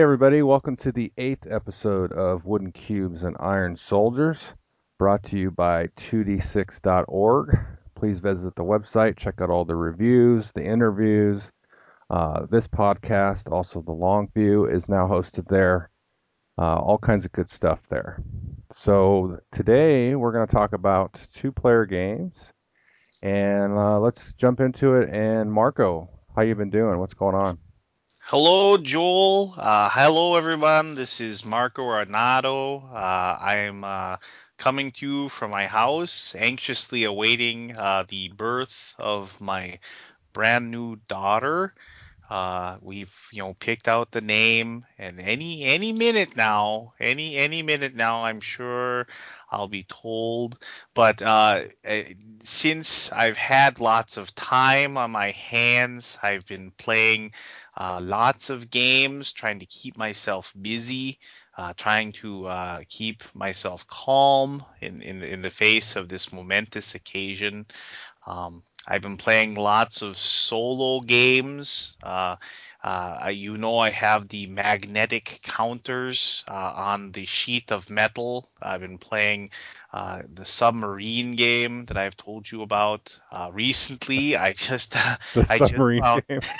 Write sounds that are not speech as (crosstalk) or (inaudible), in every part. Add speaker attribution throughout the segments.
Speaker 1: Hey everybody, welcome to the eighth episode of Wooden Cubes and Iron Soldiers, brought to you by 2d6.org. Please visit the website, check out all the reviews, the interviews. Uh, this podcast, also the long view, is now hosted there. Uh, all kinds of good stuff there. So today we're going to talk about two-player games, and uh, let's jump into it. And Marco, how you been doing? What's going on?
Speaker 2: Hello, Joel. Uh, hello, everyone. This is Marco Arnado. Uh, I'm uh, coming to you from my house, anxiously awaiting uh, the birth of my brand new daughter. Uh, we've you know picked out the name, and any any minute now, any any minute now, I'm sure I'll be told. But uh, eh, since I've had lots of time on my hands, I've been playing uh, lots of games, trying to keep myself busy. Uh, trying to uh, keep myself calm in, in in the face of this momentous occasion. Um, I've been playing lots of solo games. Uh, uh, you know, I have the magnetic counters uh, on the sheet of metal. I've been playing uh, the submarine game that I've told you about uh, recently. I just, (laughs)
Speaker 1: The
Speaker 2: I just
Speaker 1: submarine
Speaker 2: found,
Speaker 1: game. (laughs)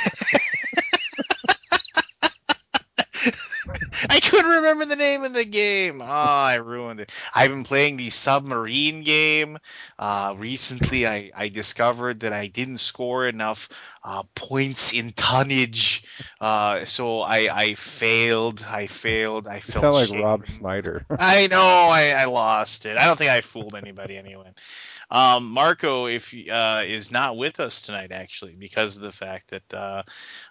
Speaker 1: (laughs)
Speaker 2: I couldn't remember the name of the game. Oh, I ruined it. I've been playing the submarine game. Uh, recently, I, I discovered that I didn't score enough uh, points in tonnage. Uh, so I, I failed. I failed. I
Speaker 1: You
Speaker 2: felt
Speaker 1: sound like. Rob Schneider. (laughs)
Speaker 2: I know. I, I lost it. I don't think I fooled anybody anyway. Um, Marco, if uh, is not with us tonight, actually, because of the fact that uh,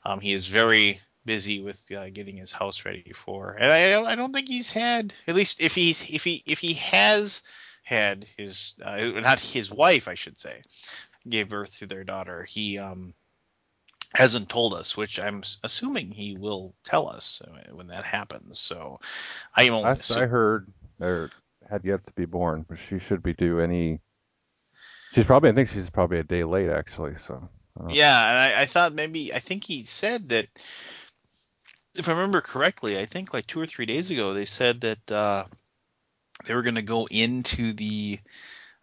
Speaker 2: um, he is very busy with uh, getting his house ready for, and I, don't- I don't think he's had at least if he's if he if he has had his uh, not his wife, I should say, gave birth to their daughter. He um hasn't told us, which I'm assuming he will tell us when that happens. So I am only
Speaker 1: Last I heard, there had yet to be born, but she should be due any. She's probably. I think she's probably a day late actually. So uh,
Speaker 2: Yeah, and I, I thought maybe I think he said that if I remember correctly, I think like two or three days ago they said that uh, they were going to go into the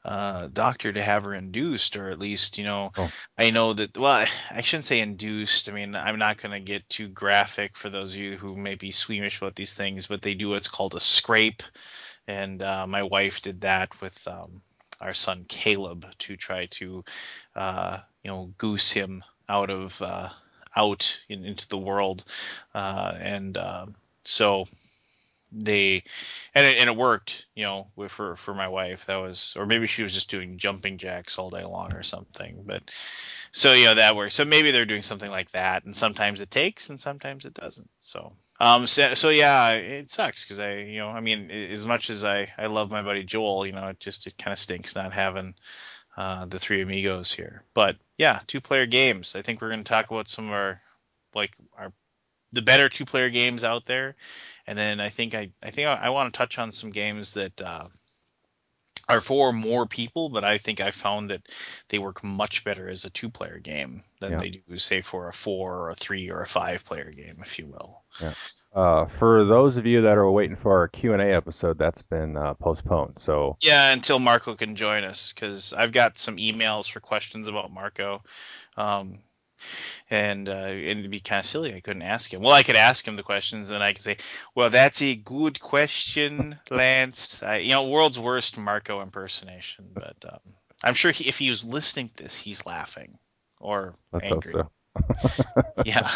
Speaker 2: uh, doctor to have her induced, or at least you know,
Speaker 1: oh,
Speaker 2: I know that. Well, I shouldn't say induced. I mean, I'm not going to get too graphic for those of you who may be squeamish about these things, but they do what's called a scrape, and uh, my wife did that with um, our son Caleb to try to, uh, you know, goose him out of uh, out in, into the world, uh, and uh, so they and it, and it worked you know for for my wife. That was or maybe she was just doing jumping jacks all day long or something but so you know that works. So maybe they're doing something like that and sometimes it takes and sometimes it doesn't. So um so, so yeah it sucks because i you know i mean as much as i i love my buddy joel you know it just it kind of stinks not having uh the three amigos here but yeah two player games i think we're going to talk about some of our like our the better two player games out there and then I think I I think I, I want to touch on some games that uh, are for more people, but I think I found that they work much better as a two player game than
Speaker 1: yeah,
Speaker 2: they do say for a four or a three or a five player game, if you will.
Speaker 1: yeah. Uh, for those of you that are waiting for our Q and A episode, that's been uh, postponed. So
Speaker 2: Yeah, until Marco can join us, because I've got some emails for questions about Marco. Um, and uh, it'd be kind of silly. I couldn't ask him. Well, I could ask him the questions, and then I could say, "Well, that's a good question, Lance." I, you know, world's worst Marco impersonation, but um, I'm sure he, if he was listening to this, he's laughing or
Speaker 1: let's
Speaker 2: angry.
Speaker 1: so.
Speaker 2: Yeah,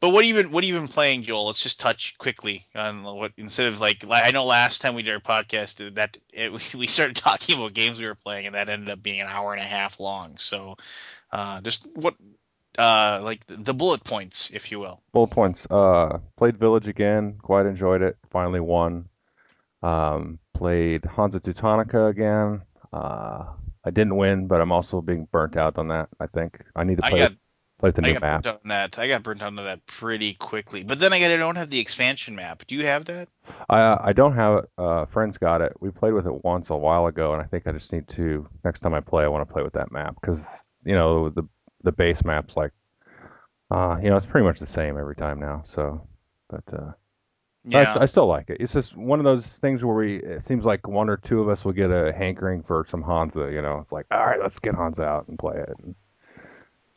Speaker 2: but what have you been what have you been playing, Joel? Let's just touch quickly on what instead of like I know last time we did our podcast uh, that it, (laughs) we started talking about games we were playing, and that ended up being an hour and a half long. So, uh, just what uh, like the, bullet points, if you will.
Speaker 1: Bullet points. Uh, played Village again. Quite enjoyed it. Finally won. Um, played Hansa Teutonica again. Uh, I didn't win, but I'm also being burnt out on that. I think I need to
Speaker 2: I
Speaker 1: play
Speaker 2: got
Speaker 1: the
Speaker 2: I
Speaker 1: new
Speaker 2: got
Speaker 1: map.
Speaker 2: burnt on that. I got burnt out on that pretty quickly. But then again, I don't have the expansion map. Do you have that?
Speaker 1: I I don't have it. Uh, friends got it. We played with it once a while ago, and I think I just need to next time I play, I want to play with that map because you know the the base map's like uh you know it's pretty much the same every time now. So, but uh, I, I still like it. It's just one of those things where we. It seems like one or two of us will get a hankering for some Hansa. You know, it's like, all right, let's get Hansa out and play it. And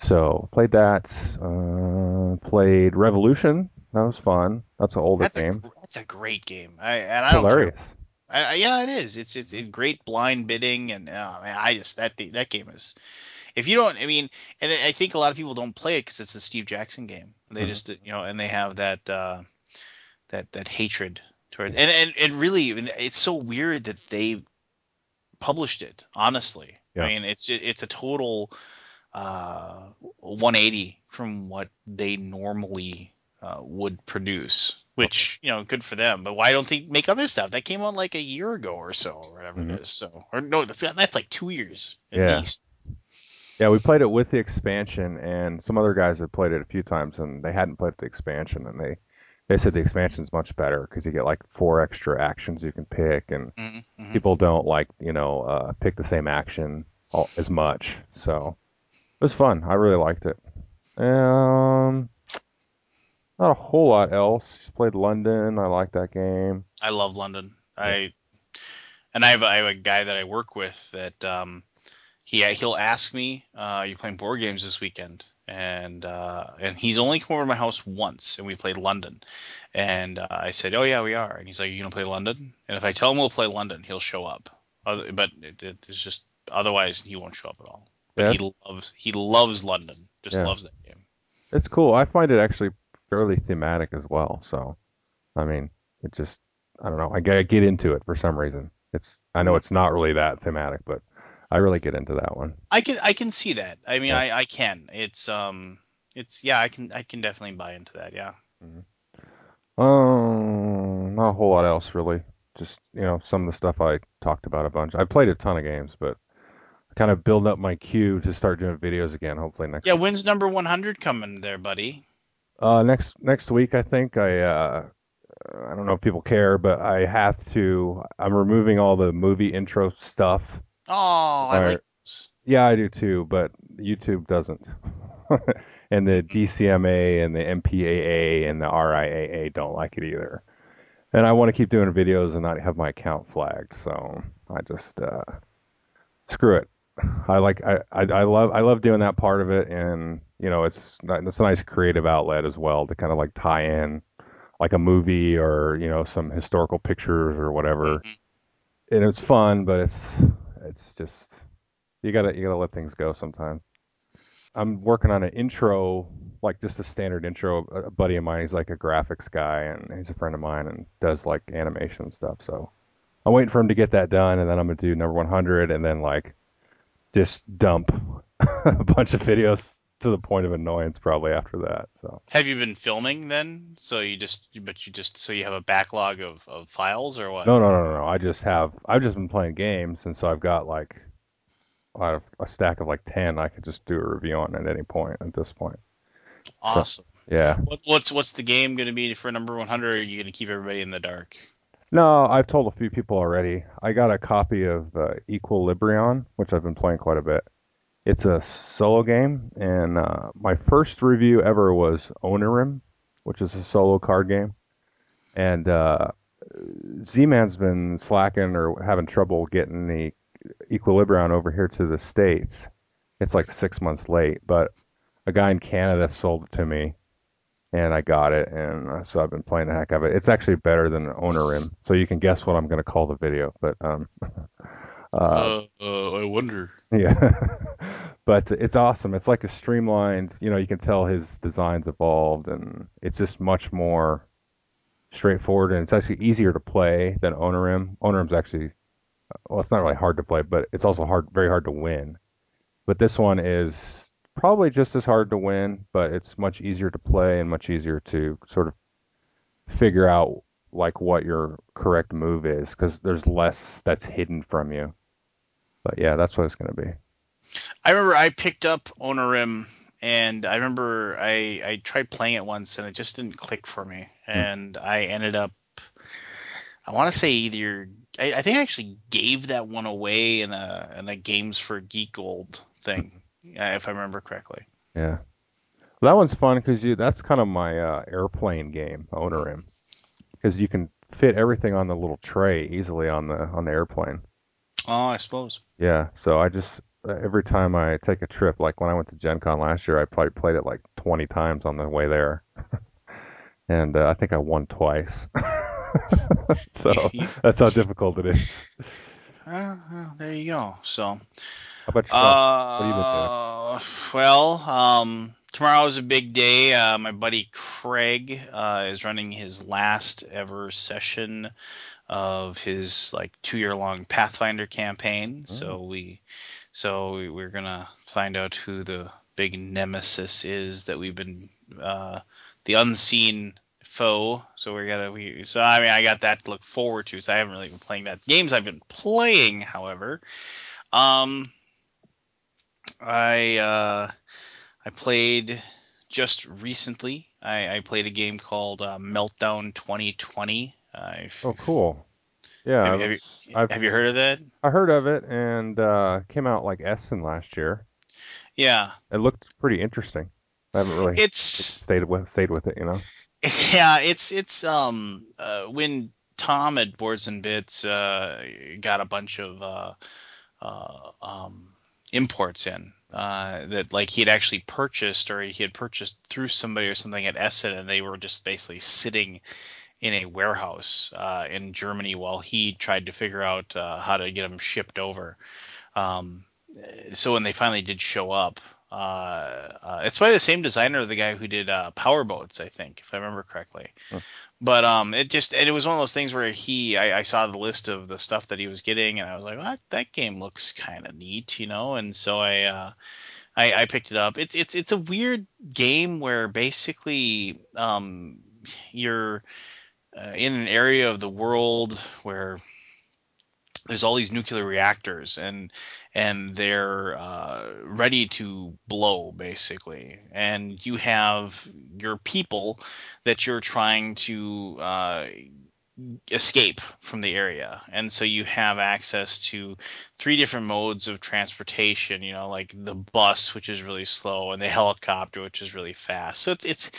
Speaker 1: so played that. Uh, played Revolution. That was fun. That's an older
Speaker 2: that's
Speaker 1: game.
Speaker 2: gr- that's a great game. I and I
Speaker 1: It's
Speaker 2: don't
Speaker 1: hilarious.
Speaker 2: I, I, yeah, it is. It's it's, it's great blind bidding, and oh, man, I just that that game is. If you don't, I mean, and I think a lot of people don't play it because it's a Steve Jackson game. They
Speaker 1: hmm
Speaker 2: just you know, and they have that uh, that that hatred toward and and and really, it's so weird that they published it. Honestly, I mean, it's it's a total uh, 180 from what they normally uh, would produce. Which you know, good for them. But why don't they make other stuff? That came out like a year ago or so, or whatever it
Speaker 1: hmm
Speaker 2: is. So, or no, that's that's like two years at
Speaker 1: Yeah.
Speaker 2: least.
Speaker 1: Yeah, we played it with the expansion, and some other guys had played it a few times, and they hadn't played the expansion, and they they said the expansion's much better because you get like four extra actions you can pick, and
Speaker 2: hmm hmm
Speaker 1: people don't like you know uh, pick the same action all, as much. So it was fun. I really liked it. Um, not a whole lot else. Just played London. I like that game.
Speaker 2: I love London.
Speaker 1: Yeah.
Speaker 2: I and I have, I have a guy that I work with that um, he he'll ask me, uh, "Are you playing board games this weekend?" And uh, and he's only come over to my house once, and we played London. And uh, I said, "Oh yeah, we are." And he's like, "You gonna play London?" And if I tell him we'll play London, he'll show up. Other, but it, it, it's just otherwise he won't show up at all. But
Speaker 1: Yeah.
Speaker 2: he loves he loves London. Just
Speaker 1: yeah.
Speaker 2: loves that game.
Speaker 1: It's cool. I find it actually fairly thematic as well. So I mean, it just I don't know. I get, I get into it for some reason. It's I know it's not really that thematic, but I really get into that one.
Speaker 2: I can I can see that. I mean,
Speaker 1: Yeah.
Speaker 2: I I can. It's um, it's yeah, I can I can definitely buy into that. Yeah.
Speaker 1: Mhm. Um, not a whole lot else really. Just you know some of the stuff I talked about a bunch. I played a ton of games, but kind of build up my queue to start doing videos again. Hopefully next
Speaker 2: Yeah,
Speaker 1: week.
Speaker 2: when's number 100 coming there, buddy?
Speaker 1: Uh, next next week I think I uh I don't know if people care, but I have to. I'm removing all the movie intro stuff.
Speaker 2: Oh, I
Speaker 1: Or
Speaker 2: like those.
Speaker 1: yeah, I do too, but YouTube doesn't. (laughs) and the. DCMA and the MPAA and the RIAA don't like it either. And I want to keep doing videos and not have my account flagged, so I just uh, screw it. I like I, I I love I love doing that part of it, and you know it's it's a nice creative outlet as well to kind of like tie in like a movie or you know some historical pictures or whatever,
Speaker 2: Mhm.
Speaker 1: and it's fun, but it's it's just you gotta you gotta let things go sometimes. I'm working on an intro, like just a standard intro. A buddy of mine, he's like a graphics guy, and he's a friend of mine, and does like animation stuff. So I'm waiting for him to get that done, and then I'm gonna do number 100, and then like just dump (laughs) a bunch of videos to the point of annoyance probably after that. So
Speaker 2: Have you been filming then? So you just, but you just, so you have a backlog of, of files or what?
Speaker 1: no, no, no, no, no. I just have I've just been playing games, and so I've got like I have a stack of like 10 I could just do a review on at any point at this point. So
Speaker 2: Awesome.
Speaker 1: yeah,
Speaker 2: What, what's what's the game going to be for number 100? Or are you going to keep everybody in the dark?
Speaker 1: No, I've told a few people already. I got a copy of uh, Equilibrion, which I've been playing quite a bit. It's a solo game, and uh, my first review ever was Onirim, which is a solo card game. And uh, Z-Man's been slacking or having trouble getting the Equilibrion over here to the States. It's like six months late, but a guy in Canada sold it to me, and I got it, and uh, so I've been playing the heck out of it. It's actually better than Onirim, so you can guess what I'm going to call the video. But um, (laughs) uh,
Speaker 2: Uh, uh, I wonder. (laughs)
Speaker 1: yeah, but it's awesome. It's like a streamlined. You know, you can tell his designs evolved, and it's just much more straightforward, and it's actually easier to play than Onirim. Onirim's actually well, it's not really hard to play, but it's also hard, very hard to win. But this one is probably just as hard to win, but it's much easier to play and much easier to sort of figure out like what your correct move is because there's less that's hidden from you. But yeah, that's what it's going to be.
Speaker 2: I remember I picked up Onirim and I remember I I tried playing it once and it just didn't click for me.
Speaker 1: Hmm.
Speaker 2: And I ended up I want to say either I, I think I actually gave that one away in a in a Games for Geek Gold thing, uh, if I remember correctly.
Speaker 1: Yeah, well, that one's fun because you that's kind of my uh, airplane game, Onirim. because you can fit everything on the little tray easily on the on the airplane.
Speaker 2: Oh, I suppose.
Speaker 1: Yeah, so I just uh, every time I take a trip, like when I went to Gen Con last year, I probably played it like 20 times on the way there, (laughs) and uh, I think I won twice. (laughs) so (laughs) that's how difficult it is.
Speaker 2: Uh, well, there you go. So,
Speaker 1: How about yourself? have you been doing?
Speaker 2: uh, well, um, tomorrow is a big day. Uh, my buddy Craig uh, is running his last ever session of his like two year long Pathfinder campaign. So we, so we, we're gonna find out who the big nemesis is that we've been, uh, the unseen foe. So we're gonna we. So I mean, I got that to look forward to. So I haven't really been playing that. Games I've been playing, however, um, I uh, I played just recently. I, I played a game called uh, Meltdown 2020. Uh, if,
Speaker 1: Oh, cool. Yeah,
Speaker 2: have, have, you,
Speaker 1: I've
Speaker 2: have you heard of that?
Speaker 1: I heard of it and uh came out like Essen last year.
Speaker 2: Yeah,
Speaker 1: It looked pretty interesting. I haven't really
Speaker 2: it's
Speaker 1: stayed with stayed with it, you know. (laughs)
Speaker 2: yeah, it's it's um uh, when Tom at Boards and Bits uh, got a bunch of uh, uh, um, imports in uh, that like he had actually purchased or he had purchased through somebody or something at Essen, and they were just basically sitting in a warehouse uh, in Germany while he tried to figure out uh, how to get them shipped over. Um, so when they finally did show up, uh, uh, it's by the same designer the guy who did uh, Power Boats, I think, if I remember correctly.
Speaker 1: Hmm.
Speaker 2: But um, it just it was one of those things where he, I, I saw the list of the stuff that he was getting, and I was like, "What? That game looks kind of neat," you know. And so I, uh, I, I picked it up. It's it's it's a weird game where basically um, you're uh, in an area of the world where there's all these nuclear reactors and and they're uh, ready to blow basically. And you have your people that you're trying to uh, escape from the area. And so you have access to three different modes of transportation you know like the bus which is really slow and the helicopter which is really fast. So it's it's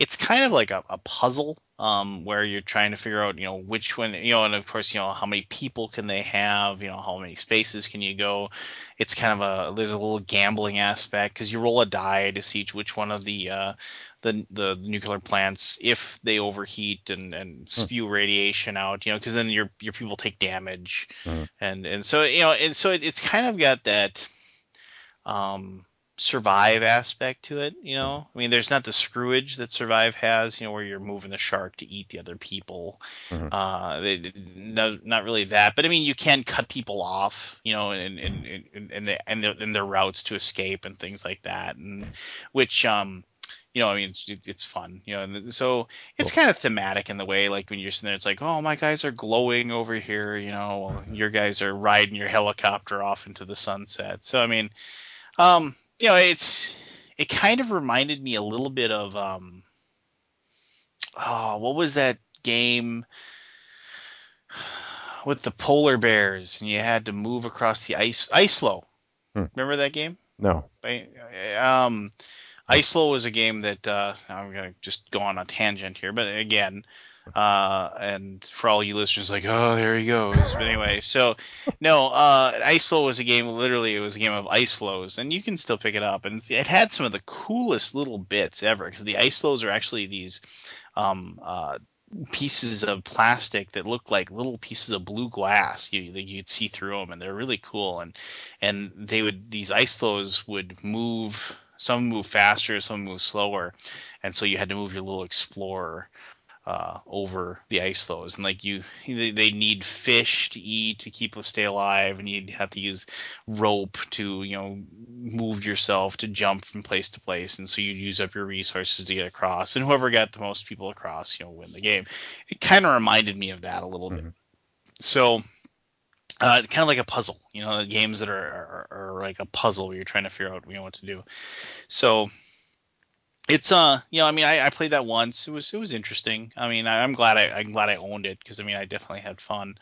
Speaker 2: it's kind of like a, a puzzle um, where you're trying to figure out you know which one you know and of course you know how many people can they have you know how many spaces can you go. It's kind of a there's a little gambling aspect because you roll a die to see which one of the uh, the the nuclear plants if they overheat and and spew radiation out you know because then your your people take damage
Speaker 1: Mhm.
Speaker 2: and and so you know and so it, it's kind of got that um survive aspect to it you know i mean there's not the screwage that survive has you know where you're moving the shark to eat the other people
Speaker 1: Mhm.
Speaker 2: uh they, no, not really that but i mean you can cut people off you know and and and and, the, and, their, and their routes to escape and things like that and which um you know, I mean, it's, it's fun, you know, and so it's kind of thematic in the way, like when you're sitting there, it's like, oh, my guys are glowing over here, you know, your guys are riding your helicopter off into the sunset. So, I mean, um, you know, it's it kind of reminded me a little bit of um, oh, what was that game with the polar bears, and you had to move across the ice, ice flow.
Speaker 1: Hmm.
Speaker 2: Remember that game?
Speaker 1: No.
Speaker 2: Um, Ice Flow was a game that uh, I'm gonna just go on a tangent here, but again, uh, and for all you listeners, like, oh, there he goes. But anyway, so no, uh, Ice Flow was a game. Literally, it was a game of ice flows, and you can still pick it up, and it had some of the coolest little bits ever because the ice flows are actually these um, uh, pieces of plastic that look like little pieces of blue glass. You you could see through them, and they're really cool. And and they would these ice flows would move. Some move faster, some move slower, and so you had to move your little explorer uh, over the ice flows. And like you, they, they need fish to eat to keep them stay alive, and you have to use rope to you know move yourself to jump from place to place. And so you use up your resources to get across, and whoever got the most people across, you know, win the game. It kind of reminded me of that a little bit.
Speaker 1: Mhm.
Speaker 2: So. Uh, kind of like a puzzle, you know, games that are, are, are like a puzzle where you're trying to figure out, you know, what to do. So it's uh you know i mean I, I played that once. It was it was interesting. I mean I, i'm glad i i'm glad i owned it because i mean i definitely had fun.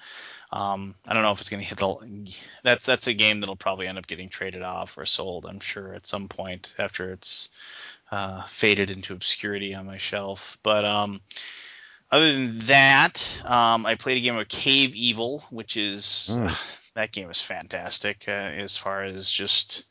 Speaker 2: Um i don't know if it's going to hit the that's that's a game that'll probably end up getting traded off or sold i'm sure at some point after it's uh faded into obscurity on my shelf. But um Other than that, um, I played a game of Cave Evil, which is
Speaker 1: Mm. (sighs)
Speaker 2: that game is fantastic uh, as far as just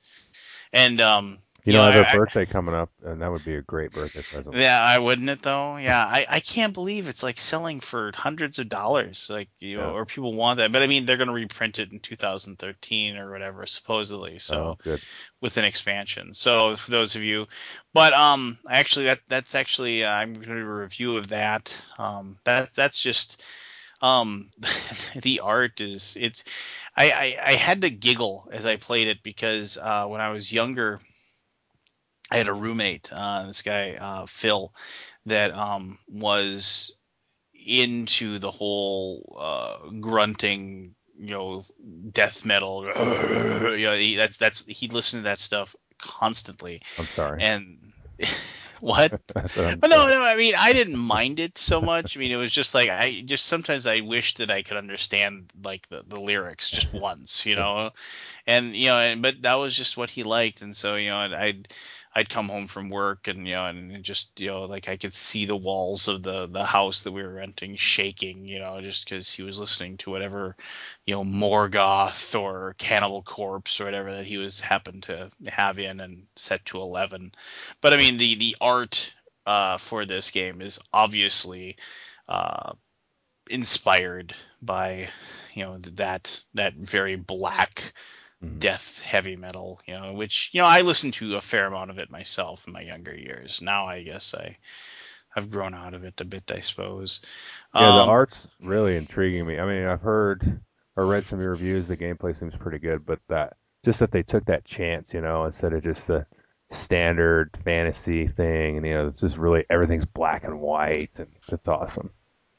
Speaker 2: and um,
Speaker 1: You know, I have
Speaker 2: I,
Speaker 1: a
Speaker 2: I,
Speaker 1: birthday coming up, and that would be a great birthday present.
Speaker 2: yeah, I wouldn't it though. Yeah, I, I can't believe it's like selling for hundreds of dollars, like you know, or people want that. But I mean, they're going to reprint it in 2013 or whatever, supposedly. So
Speaker 1: Oh, good.
Speaker 2: with an expansion. So for those of you, but um, actually that that's actually uh, I'm going to do a review of that. Um, that that's just um, (laughs) the art is it's. I, I I had to giggle as I played it because uh, when I was younger, I had a roommate, uh, this guy uh, Phil, that um was into the whole uh, grunting, you know, death metal. (laughs) you know, he, that's that's he listened to that stuff constantly,
Speaker 1: I'm sorry.
Speaker 2: and (laughs) what? (laughs)
Speaker 1: I said I'm
Speaker 2: But no, no. I mean, I didn't mind it so much. I mean, it was just like I just sometimes I wish that I could understand like the, the lyrics just once, you know, and you know, and, but that was just what he liked, and so you know, I'd I'd come home from work, and you know, and just you know, like I could see the walls of the the house that we were renting shaking, you know, just because he was listening to whatever, you know, Morgoth or Cannibal Corpse or whatever that he was happened to have in and set to eleven. But I mean, the the art uh, for this game is obviously uh, inspired by you know that that very black
Speaker 1: Mhm.
Speaker 2: death heavy metal you know which you know i listened to a fair amount of it myself in my younger years now i guess i have grown out of it a bit i suppose
Speaker 1: Yeah, the
Speaker 2: um
Speaker 1: art's really intriguing me. I mean, I've heard or read some of your reviews. The gameplay seems pretty good, but that just that they took that chance, you know, instead of just the standard fantasy thing, and you know, it's just really everything's black and white, and it's awesome.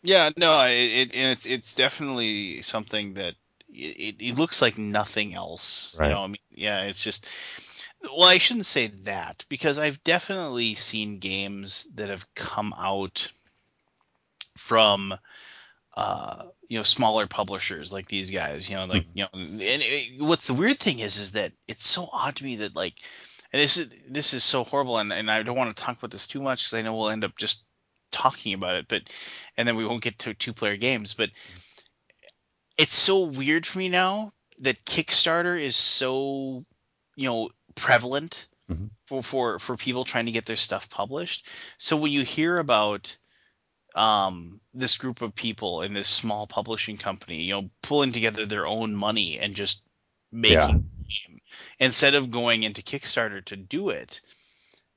Speaker 2: yeah no it, it and it's it's definitely something that it, it looks like nothing else you know i mean yeah it's just well i shouldn't say that because i've definitely seen games that have come out from uh, you know smaller publishers like these guys you know like
Speaker 1: Mhm.
Speaker 2: you know and it, what's the weird thing is is that it's so odd to me that like and this is this is so horrible and, and i don't want to talk about this too much because i know we'll end up just talking about it but and then we won't get to two player games but it's so weird for me now that kickstarter is so you know prevalent
Speaker 1: Mhm.
Speaker 2: for for for people trying to get their stuff published so when you hear about um, this group of people in this small publishing company, you know, pulling together their own money and just making game instead of going into Kickstarter to do it.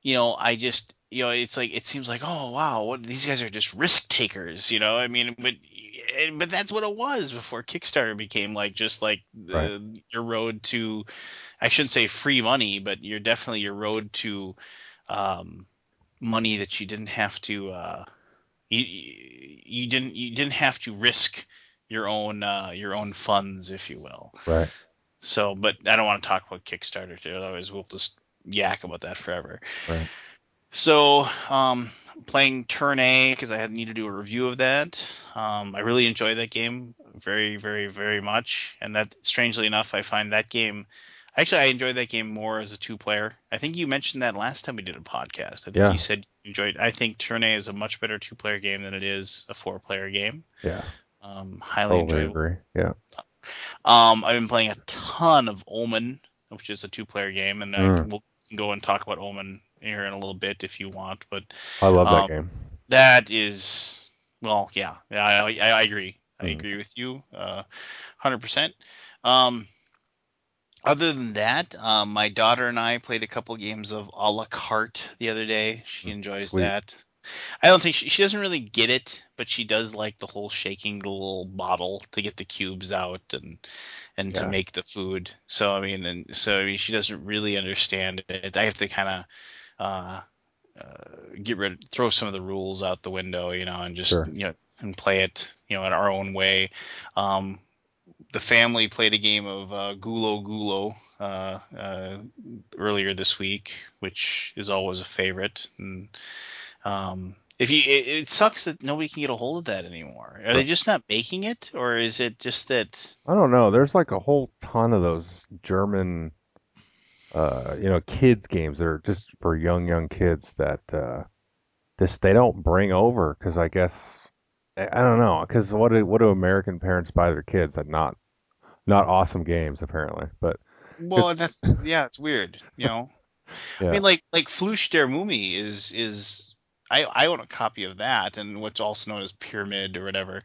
Speaker 2: You know, I just, you know, it's like it seems like, oh wow, what these guys are just risk takers. You know, I mean, but but that's what it was before Kickstarter became like just like
Speaker 1: Right.
Speaker 2: your road to, I shouldn't say free money, but you're definitely your road to um, money that you didn't have to. Uh, you you didn't you didn't have to risk your own uh, your own funds, if you will.
Speaker 1: Right.
Speaker 2: So, but I don't want to talk about Kickstarter too. Otherwise, we'll just yak about that forever.
Speaker 1: Right.
Speaker 2: So, um, playing Tournay because I had need to do a review of that. Um, I really enjoyed that game very, very, very much. And that, strangely enough, I find that game. Actually, I enjoyed that game more as a two-player. I think you mentioned that last time we did a podcast. I think you said you enjoyed. I think Tournay is a much better two-player game than it is a four-player game.
Speaker 1: Yeah.
Speaker 2: Um, highly
Speaker 1: Totally
Speaker 2: enjoyable.
Speaker 1: agree. Yeah.
Speaker 2: Um, I've been playing a ton of Omen, which is a two-player game, and I
Speaker 1: Mm.
Speaker 2: will go and talk about Omen here in a little bit if you want. But
Speaker 1: I love that
Speaker 2: um,
Speaker 1: game.
Speaker 2: that is, well, yeah, yeah, I, I, I agree. I
Speaker 1: Mm.
Speaker 2: agree with you, uh, hundred percent. Um, other than that, um, my daughter and I played a couple games of a la carte the other day. She
Speaker 1: Mm.
Speaker 2: enjoys
Speaker 1: Sweet.
Speaker 2: that. I don't think she, she doesn't really get it, but she does like the whole shaking the little bottle to get the cubes out and and to make the food. So I mean, and so I mean, she doesn't really understand it. I have to kind of uh, uh, get rid, throw some of the rules out the window, you know, and just
Speaker 1: Sure.
Speaker 2: you know and play it, you know, in our own way. Um, the family played a game of uh, Gulo Gulo uh, uh, earlier this week, which is always a favorite. And um, if you, it, it sucks that nobody can get a hold of that anymore. Are they just not making it, or is it just that?
Speaker 1: I don't know. There's like a whole ton of those German, uh, you know, kids games that are just for young, young kids that uh, just they don't bring over because I guess I I don't know, because what do what do American parents buy their kids? Like not not awesome games apparently, but
Speaker 2: Well, that's yeah, it's weird, you know. (laughs) I mean, like like Fluch der Mumie is is I I own a copy of that, and what's also known as Pyramid or whatever.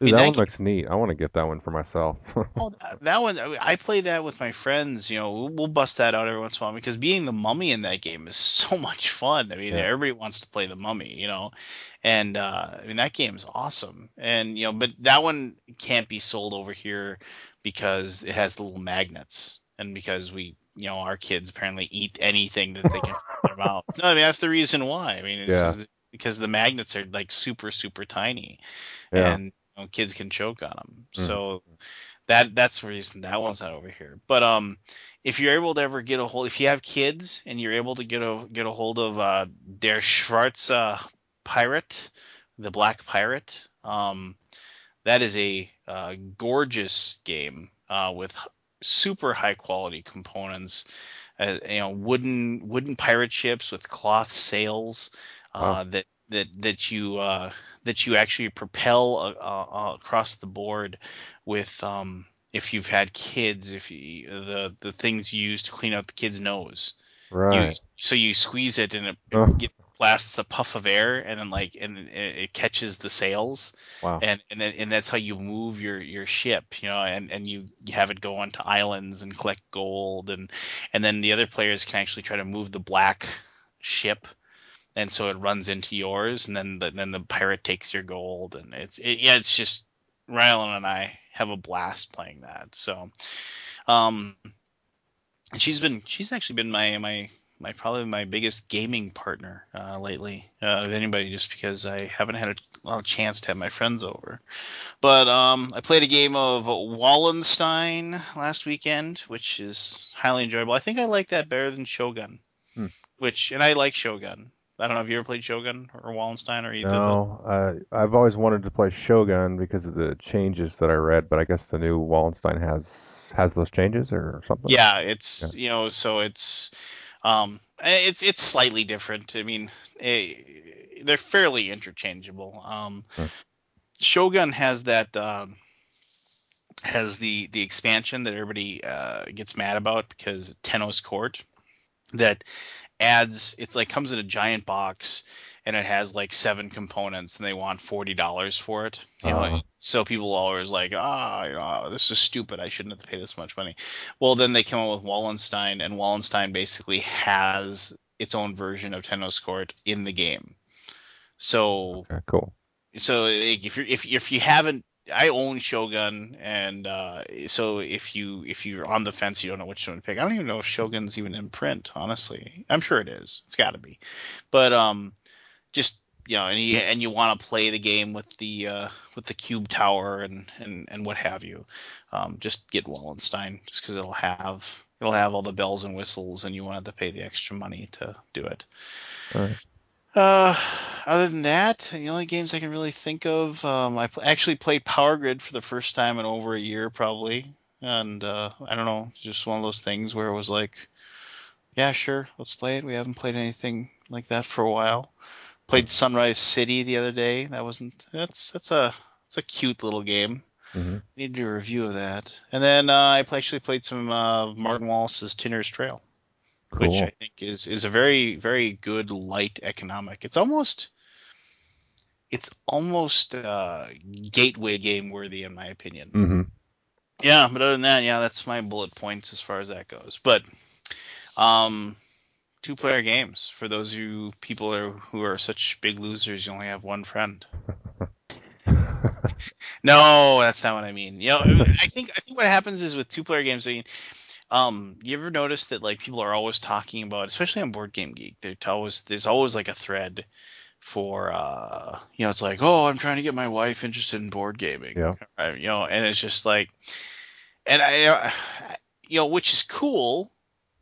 Speaker 2: I mean,
Speaker 1: that
Speaker 2: that
Speaker 1: one looks neat. I want to get that one for myself. (laughs)
Speaker 2: Oh, th- that one, I I play that with my friends. You know, we'll, we'll bust that out every once in a while because being the mummy in that game is (laughs) so much fun. I mean,
Speaker 1: Yeah.
Speaker 2: everybody wants to play the mummy, you know, and uh, I mean that game is awesome. And you know, but that one can't be sold over here because it has the little magnets, and because we, you know, our kids apparently eat anything that they can (laughs) put in their mouth. No, I mean that's the reason why. I mean, it's
Speaker 1: Yeah.
Speaker 2: because the magnets are like super super tiny,
Speaker 1: Yeah.
Speaker 2: and you know, kids can choke on them.
Speaker 1: hmm
Speaker 2: So that that's the reason that one's not over here. But um, if you're able to ever get a hold, if you have kids and you're able to get a get a hold of uh, Der Schwarze Pirate, the Black Pirate, um, that is a uh, gorgeous game uh, with super high quality components. Uh, you know, wooden wooden pirate ships with cloth sails
Speaker 1: Wow.
Speaker 2: uh, that that that you uh, that you actually propel uh, uh, across the board with. Um, if you've had kids, if you, the the things you use to clean out the kid's nose, you
Speaker 1: Right.
Speaker 2: so you squeeze it and it, it
Speaker 1: Oh,
Speaker 2: get, blasts a puff of air and then like and it, catches the sails.
Speaker 1: Wow.
Speaker 2: and and then and that's how you move your your ship you know and and you, you have it go onto islands and collect gold. And and then the other players can actually try to move the black ship. And so it runs into yours and then the, then the pirate takes your gold. And it's it, yeah it's just Rylan and I have a blast playing that. So um she's been she's actually been my my my probably my biggest gaming partner uh, lately uh, of anybody just because I haven't had a, well, chance to have my friends over. But um, I played a game of Wallenstein last weekend, which is highly enjoyable. I think I like that better than Shogun,
Speaker 1: Hmm.
Speaker 2: which and I like Shogun. I don't know if you ever played Shogun or Wallenstein or either.
Speaker 1: No, uh, I've always wanted to play Shogun because of the changes that I read, but I guess the new Wallenstein has has those changes or something.
Speaker 2: Yeah,
Speaker 1: Yeah.
Speaker 2: it's you know so it's um it's it's slightly different. I mean, eh, they're fairly interchangeable. Um,
Speaker 1: Hmm.
Speaker 2: Shogun has that um, has the the expansion that everybody uh, gets mad about because Tenno's Court that adds it's like comes in a giant box and it has like seven components and they want forty dollars for it. You know,
Speaker 1: Uh,
Speaker 2: so people are always like, ah, you know, this is stupid. I shouldn't have to pay this much money. Well, then they come up with Wallenstein, and Wallenstein basically has its own version of Tenno's Court in the game. So
Speaker 1: okay, cool.
Speaker 2: so if you if if you haven't I own Shogun, and uh, so if you if you're on the fence, you don't know which one to pick. I don't even know if Shogun's even in print. Honestly, I'm sure it is. It's got to be. But um, just you know, and you and you want to play the game with the uh, with the cube tower and and and what have you. Um, just get Wallenstein, just because it'll have it'll have all the bells and whistles, and you won't to pay the extra money to do it.
Speaker 1: Right.
Speaker 2: Uh, other than that, the only games I can really think of, um, I pl- actually played Power Grid for the first time in over a year, probably, and uh, I don't know, just one of those things where it was like, yeah, sure, let's play it. We haven't played anything like that for a while. Played Sunrise City the other day. That wasn't. That's that's a it's a cute little game.
Speaker 1: Mm-hmm.
Speaker 2: Need to do a review of that. And then uh, I actually played some uh, Martin Wallace's Tinner's Trail, which I think is is a very very good light economic. It's almost it's almost uh, gateway game worthy in my opinion.
Speaker 1: Mm-hmm.
Speaker 2: Yeah, but other than that, yeah, that's my bullet points as far as that goes. But um, two player games for those of you people are, who are such big losers, you only have one friend. (laughs) No, that's not what I mean. You know, I think I think what happens is with two player games. I mean, um, you ever notice that like people are always talking about, especially on Board Game Geek, there's always there's always like a thread for uh you know it's like oh i'm trying to get my wife interested in board gaming
Speaker 1: Yeah.
Speaker 2: uh, you know and it's just like and i uh, you know which is cool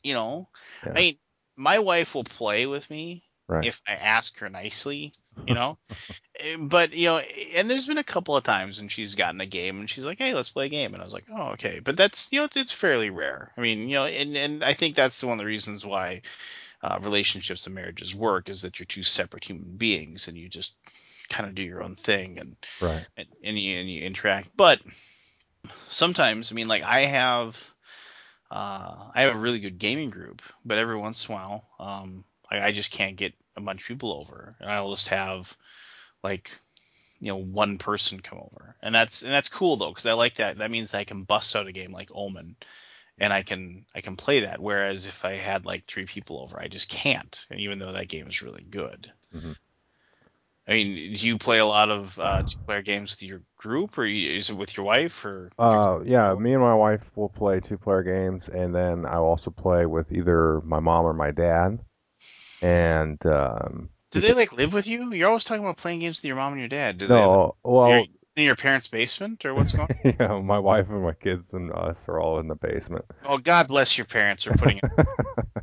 Speaker 2: you know i mean my wife will play with me
Speaker 1: Right.
Speaker 2: if i ask her nicely you know (laughs) Eh, but you know and there's been a couple of times when she's gotten a game and she's like hey let's play a game and i was like oh okay but that's you know it's, it's fairly rare i mean you know and, and i think that's one of the reasons why uh, relationships and marriages work is that you're two separate human beings and you just kind of do your own thing and
Speaker 1: Right.
Speaker 2: and, and you and you interact. But sometimes, I mean, like I have, uh, I have a really good gaming group, but every once in a while, um, I, I just can't get a bunch of people over, and I'll just have like you know one person come over, and that's and that's cool though because I like that. That means I can bust out a game like Omen, and I can I can play that. Whereas if I had like three people over, I just can't. And even though that game is really good.
Speaker 1: Mhm.
Speaker 2: I mean, do you play a lot of uh, two-player games with your group, or is it with your wife, or?
Speaker 1: Uh, yeah, me and my wife will play two player games, and then I'll also play with either my mom or my dad. And um,
Speaker 2: do they like live with you? You're always talking about playing games with your mom and your dad. Do they?
Speaker 1: no,
Speaker 2: Live
Speaker 1: well,
Speaker 2: in your parents' basement, or what's going? on? (laughs)
Speaker 1: yeah, my wife and my kids and us are all in the basement.
Speaker 2: Oh, God bless your parents for putting. (laughs)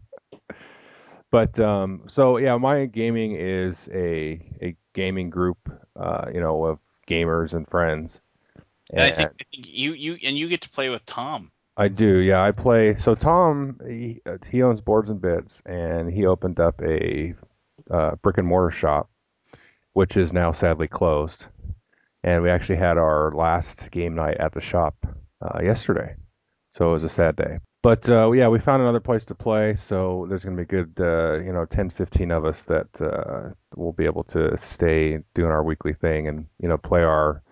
Speaker 1: But um, so yeah, my gaming is a a gaming group, uh, you know, of gamers and friends.
Speaker 2: And I think, I think you you and you get to play with Tom.
Speaker 1: I do, yeah. I play. So Tom, he, he owns Boards and Bits, and he opened up a uh, brick and mortar shop, which is now sadly closed. And we actually had our last game night at the shop uh, yesterday, so it was a sad day. But uh, yeah, we found another place to play, so there's going to be good, uh, you know, 10, 15 of us that uh, will be able to stay doing our weekly thing and you know play our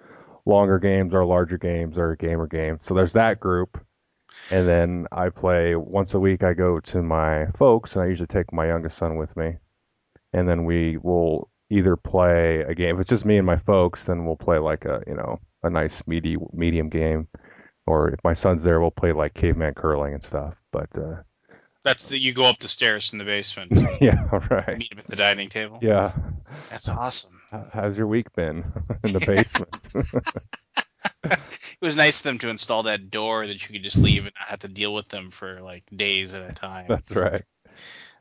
Speaker 1: longer games, our larger games, our gamer games. So there's that group. And then I play once a week. I go to my folks, and I usually take my youngest son with me. And then we will either play a game. If it's just me and my folks, then we'll play like a you know a nice meaty medium game. Or if my son's there, we'll play like caveman curling and stuff. But uh,
Speaker 2: That's the you go up the stairs from the basement, (laughs)
Speaker 1: yeah, right.
Speaker 2: meet him at the dining table.
Speaker 1: Yeah.
Speaker 2: That's awesome.
Speaker 1: How's your week been (laughs) in the (laughs) basement?
Speaker 2: It was nice of them to install that door that you could just leave and not have to deal with them for like days at a time.
Speaker 1: That's right.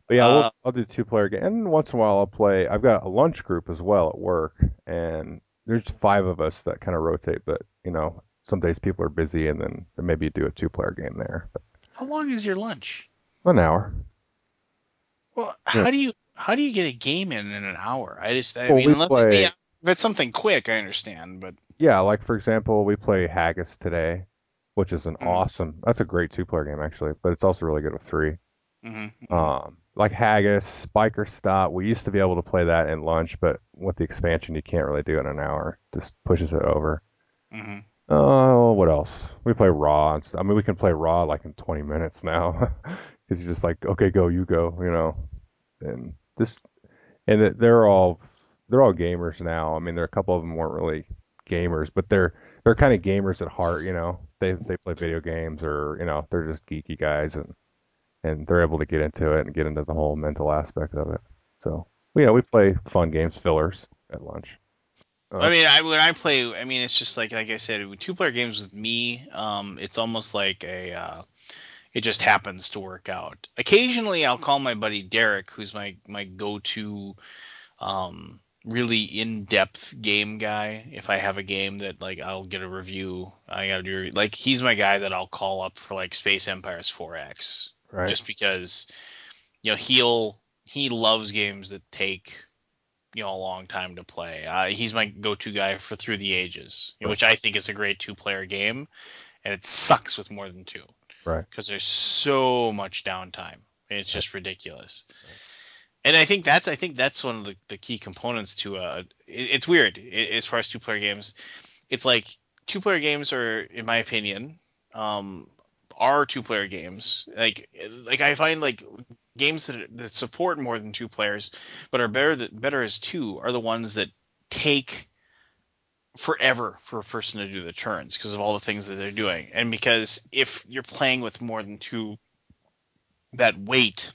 Speaker 1: But yeah,
Speaker 2: Uh,
Speaker 1: we'll, I'll do two player game, and once in a while I'll play. I've got a lunch group as well at work, and there's five of us that kind of rotate. But you know, some days people are busy, and then maybe you do a two player game there. But
Speaker 2: How long is your lunch?
Speaker 1: an hour.
Speaker 2: Well,
Speaker 1: Yeah.
Speaker 2: how do you how do you get a game in in an hour? I just I
Speaker 1: Well,
Speaker 2: mean unless
Speaker 1: play-
Speaker 2: yeah, if it's something quick, I understand, but
Speaker 1: Yeah, like for example, we play Haggis today, which is an
Speaker 2: Mhm.
Speaker 1: awesome. That's a great two player game actually, but it's also really good with three.
Speaker 2: mhm,
Speaker 1: Um, like Haggis, Biker Stop. We used to be able to play that in lunch, but with the expansion, you can't really do it in an hour. Just pushes it over.
Speaker 2: mhm.
Speaker 1: Oh, what else? We play Raw. I mean, we can play Raw like in 20 minutes now, (laughs) because you're just like, okay, go, you go, you know, and just and they're all they're all gamers now. I mean, there are a couple of them weren't really gamers, but they're they're kind of gamers at heart, you know. They they play video games or you know they're just geeky guys and and they're able to get into it and get into the whole mental aspect of it. So you know, we play fun games, fillers at lunch. Uh,
Speaker 2: I mean, I when I play, I mean, it's just like like I said, two player games with me, um, it's almost like a uh, it just happens to work out. Occasionally, I'll call my buddy Derek, who's my my go to um, really in depth game guy. If I have a game that like I'll get a review, I gotta do like he's my guy that I'll call up for like Space Empires 4X,
Speaker 1: right.
Speaker 2: just because you know he'll he loves games that take you know a long time to play. Uh, he's my go-to guy for Through the Ages, know, which I think is a great two-player game, and it sucks with more than two
Speaker 1: Right.
Speaker 2: because there's so much downtime. It's just ridiculous. And I think that's I think that's one of the, the key components to uh it, it's weird i as far as two player games. It's like two player games are, in my opinion, um, are two player games. Like like I find like games that that support more than two players, but are better that better as two are the ones that take forever for a person to do the turns because of all the things that they're doing. And because if you're playing with more than two that wait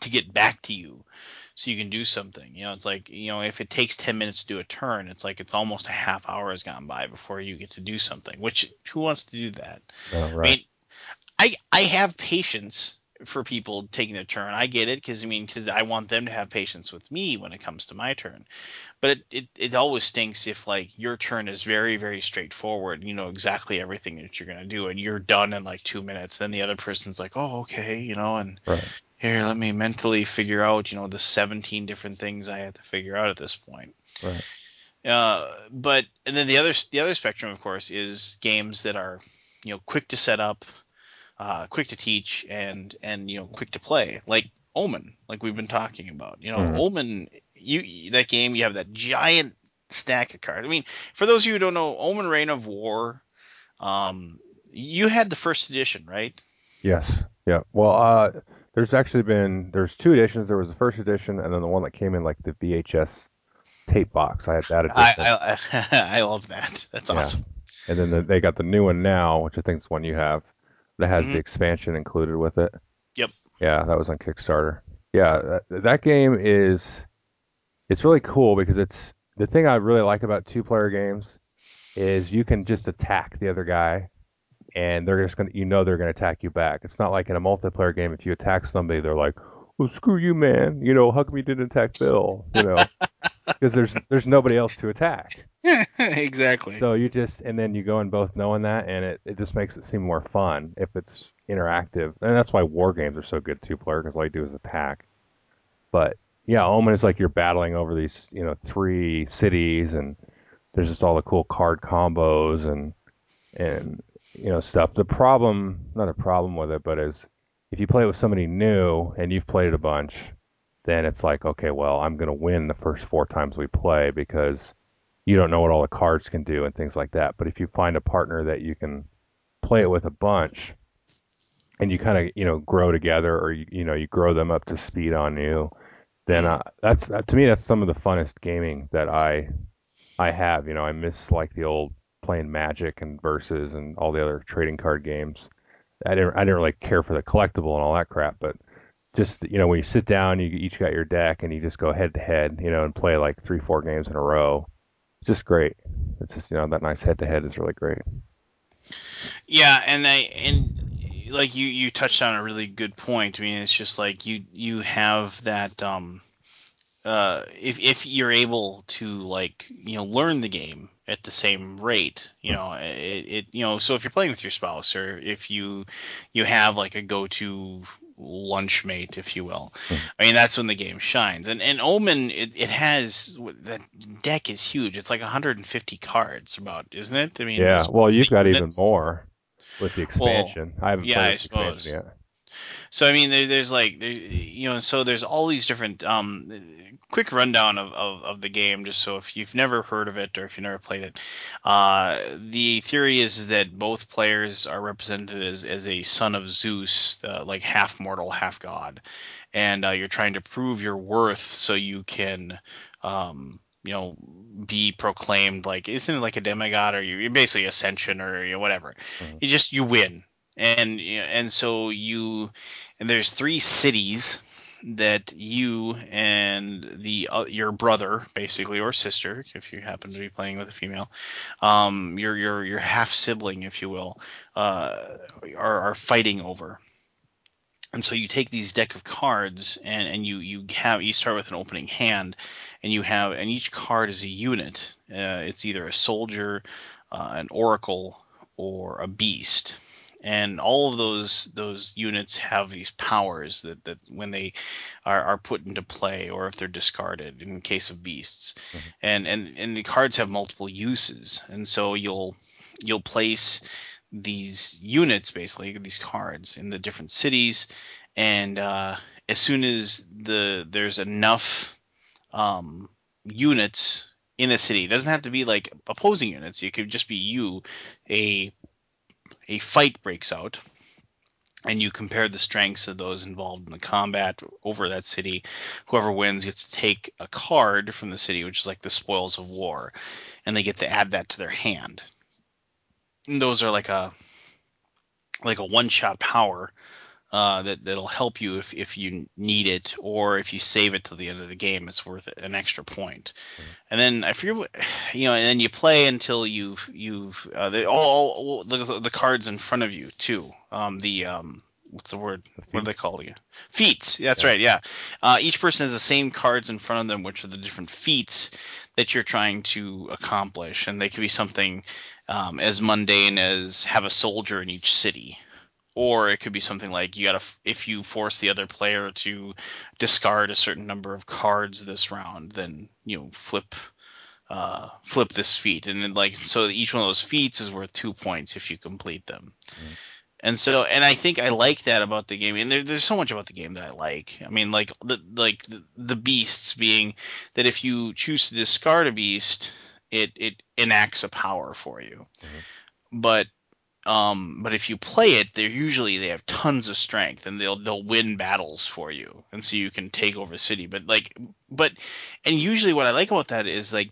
Speaker 2: to get back to you so you can do something. You know, it's like, you know, if it takes 10 minutes to do a turn, it's like it's almost a half hour has gone by before you get to do something, which who wants to do that?
Speaker 1: Oh,
Speaker 2: I
Speaker 1: right.
Speaker 2: mean, I I have patience for people taking their turn. I get it because I mean because I want them to have patience with me when it comes to my turn. But it, it it always stinks if like your turn is very very straightforward. You know exactly everything that you're gonna do, and you're done in like two minutes. Then the other person's like, oh okay, you know, and
Speaker 1: Right.
Speaker 2: here let me mentally figure out you know the 17 different things I have to figure out at this point.
Speaker 1: Right.
Speaker 2: Uh, but and then the other the other spectrum, of course, is games that are you know quick to set up, uh, quick to teach, and and you know quick to play, like Omen, like we've been talking about. You know,
Speaker 1: Mhm.
Speaker 2: Omen, you that game, you have that giant stack of cards. I mean, for those of you who don't know, Omen Reign of War, um, you had the first edition, right?
Speaker 1: Yes. Yeah. Well, uh, there's actually been there's two editions. There was the first edition, and then the one that came in like the VHS tape box. I had that edition.
Speaker 2: I I, (laughs) I love that. That's
Speaker 1: Yeah.
Speaker 2: awesome.
Speaker 1: And then the, they got the new one now, which I think is one you have, that has
Speaker 2: Mhm.
Speaker 1: the expansion included with it.
Speaker 2: Yep.
Speaker 1: Yeah, that was on Kickstarter. Yeah, that, that game is it's really cool because it's the thing I really like about two-player games is you can just attack the other guy and they're just gonna you know they're gonna attack you back. It's not like in a multiplayer game if you attack somebody they're like, "Well, screw you, man. You know, how come you didn't attack Bill?" You know, (laughs) because there's there's nobody else to attack. (laughs)
Speaker 2: exactly.
Speaker 1: So you just and then you go in both knowing that, and it, it just makes it seem more fun if it's interactive, and that's why war games are so good two player because all you do is attack. But yeah, Omen is like you're battling over these you know three cities, and there's just all the cool card combos and and you know stuff. The problem, not a problem with it, but is if you play it with somebody new and you've played it a bunch, then it's like okay, well I'm gonna win the first four times we play because you don't know what all the cards can do and things like that. But if you find a partner that you can play it with a bunch, and you kind of you know grow together, or you you know you grow them up to speed on you, then uh, that's that, to me that's some of the funnest gaming that I I have. You know I miss like the old playing Magic and Versus and all the other trading card games. I didn't I didn't really care for the collectible and all that crap, but just you know when you sit down, you each got your deck and you just go head to head, you know, and play like three four games in a row. It's just great. It's just you know that nice head to head is really great.
Speaker 2: Yeah, and I and like you you touched on a really good point. I mean, it's just like you you have that um uh if if you're able to like you know learn the game at the same rate, you know it, it you know so if you're playing with your spouse or if you you have like a go-to lunch mate, if you will.
Speaker 1: Mhm.
Speaker 2: I mean, that's when the game shines. And and Omen, it, it has that deck is huge. It's like 150 cards, about, isn't it? I mean,
Speaker 1: Yeah, well you've got even more with the
Speaker 2: Well,
Speaker 1: expansion. I haven't
Speaker 2: yeah,
Speaker 1: played
Speaker 2: I
Speaker 1: with the expansion
Speaker 2: suppose.
Speaker 1: yet.
Speaker 2: So I mean, there, there's like, there, you know, so there's all these different. Um, quick rundown of, of, of the game, just so if you've never heard of it or if you've never played it. Uh, the theory is that both players are represented as, as a son of Zeus, uh, like half mortal, half god, and uh, you're trying to prove your worth so you can. Um, you know, be proclaimed like isn't it like a demigod or you- you're basically ascension or you know, whatever.
Speaker 1: Mhm.
Speaker 2: You just you win, and and so you and there's three cities that you and the uh, your brother basically or sister if you happen to be playing with a female um your your your half sibling if you will uh are, are fighting over. And so you take these deck of cards and, and you you have you start with an opening hand and you have and each card is a unit. Uh, it's either a soldier uh, an oracle or a beast and all of those those units have these powers that, that when they are, are put into play or if they're discarded in case of beasts.
Speaker 1: Mhm.
Speaker 2: and and and the cards have multiple uses. And so you'll you'll place these units basically these cards in the different cities. And uh, as soon as the there's enough um, units in a city it doesn't have to be like opposing units. It could just be you a a fight breaks out and you compare the strengths of those involved in the combat over that city whoever wins gets to take a card from the city which is like the spoils of war and they get to add that to their hand. And those are like a like a one shot power uh, that that'll help you if, if you need it or if you save it till the end of the game it's worth an extra point.
Speaker 1: Mhm.
Speaker 2: and then i forget you know and then you play until you've you've uh, they all, all the, the cards in front of you too. Um, the um, what's the word? What do they call you? Feats. That's
Speaker 1: Yeah.
Speaker 2: right. Yeah. Uh, each person has the same cards in front of them which are the different feats that you're trying to accomplish. And they could be something um, as mundane as have a soldier in each city or it could be something like you gotta if you force the other player to discard a certain number of cards this round then you know flip uh, flip this feat, and then, like so each one of those feats is worth two points if you complete them.
Speaker 1: Mhm.
Speaker 2: And so, and I think I like that about the game. And there, there's so much about the game that I like. I mean, like the like the, the beasts being that if you choose to discard a beast, it it enacts a power for you.
Speaker 1: Mhm.
Speaker 2: But um, but if you play it, they're usually they have tons of strength and they'll they'll win battles for you, and so you can take over a city. But like, but and usually what I like about that is like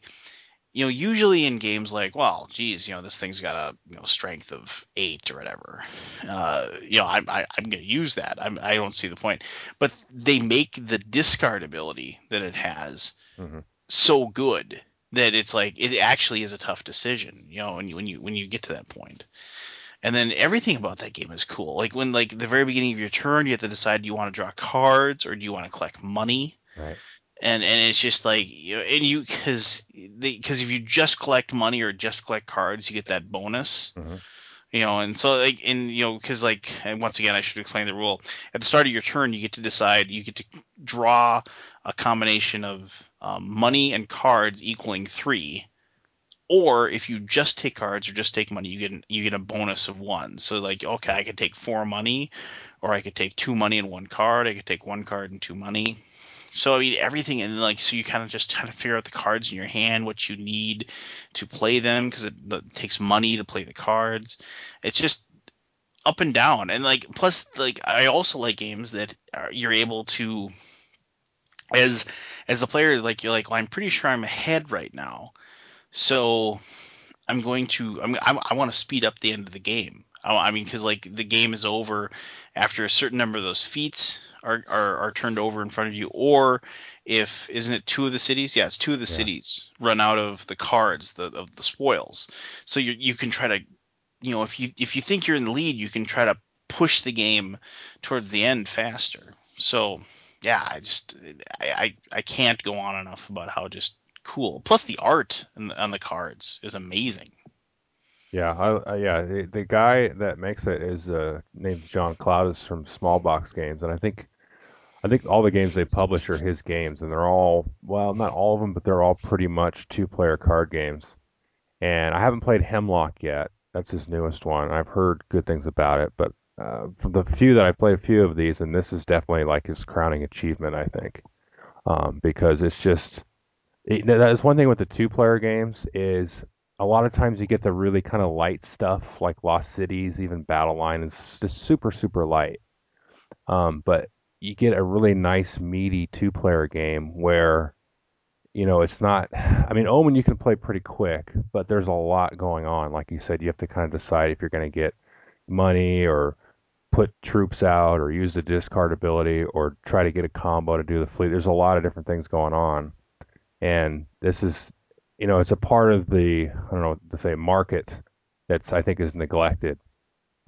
Speaker 2: you know, usually in games like, well, geez, you know, this thing's got a you know strength of eight or whatever. Uh, you know, I'm I, I'm going to use that. I'm, I don't see the point. But they make the discard ability that it has
Speaker 1: Mhm.
Speaker 2: so good that it's like it actually is a tough decision. You know, when you when you when you get to that point. And then everything about that game is cool. Like when like the very beginning of your turn, you have to decide do you want to draw cards or do you want to collect money
Speaker 1: Right.
Speaker 2: and and it's just like you know, and you because because if you just collect money or just collect cards, you get that bonus.
Speaker 1: Mhm.
Speaker 2: You know, and so like and you know because like and once again I should explain the rule at the start of your turn you get to decide you get to draw a combination of um, money and cards equaling three, or if you just take cards or just take money you get an, you get a bonus of one. So like okay I could take four money, or I could take two money and one card. I could take one card and two money. So I mean everything and like so you kind of just try to figure out the cards in your hand, what you need to play them because it, it takes money to play the cards. It's just up and down and like plus like I also like games that are, you're able to as as the player like you're like well I'm pretty sure I'm ahead right now, so I'm going to I'm, I'm I want to speed up the end of the game. I, I mean because like the game is over after a certain number of those feats are, are, are turned over in front of you, or if isn't it two of the cities? Yeah, it's two of the
Speaker 1: Yeah.
Speaker 2: cities run out of the cards, the of the spoils. So you you can try to, you know, if you if you think you're in the lead, you can try to push the game towards the end faster. So yeah, I just I I, I can't go on enough about how just cool. Plus the art the, on the cards is amazing.
Speaker 1: Yeah, I, I yeah, the, the guy that makes it is uh name's John Clowdus from Smallbox Games, and I think I think all the games they publish are his games, and they're all well, not all of them, but they're all pretty much two-player card games. And I haven't played Hemloch yet. That's his newest one. I've heard good things about it, but uh, from the few that I've played, a few of these, and this is definitely like his crowning achievement, I think, um, because it's just it, that is one thing with the two-player games is a lot of times you get the really kind of light stuff like Lost Cities, even Battle Line is just super super light. Um, but you get a really nice meaty two-player game where you know it's not. I mean, Omen you can play pretty quick, but there's a lot going on. Like you said, you have to kind of decide if you're going to get money or put troops out or use the discard ability or try to get a combo to do the fleet. There's a lot of different things going on and this is you know it's a part of the I don't know what to say market that's I think is neglected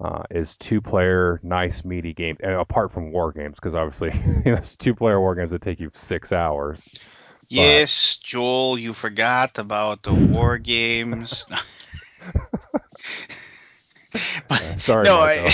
Speaker 1: uh, is two player nice meaty games and apart from war games because obviously (laughs) you know, it's two player war games that take you six hours but
Speaker 2: Yes, Joel, you forgot about the war games. (laughs) (laughs) but
Speaker 1: sorry
Speaker 2: no, I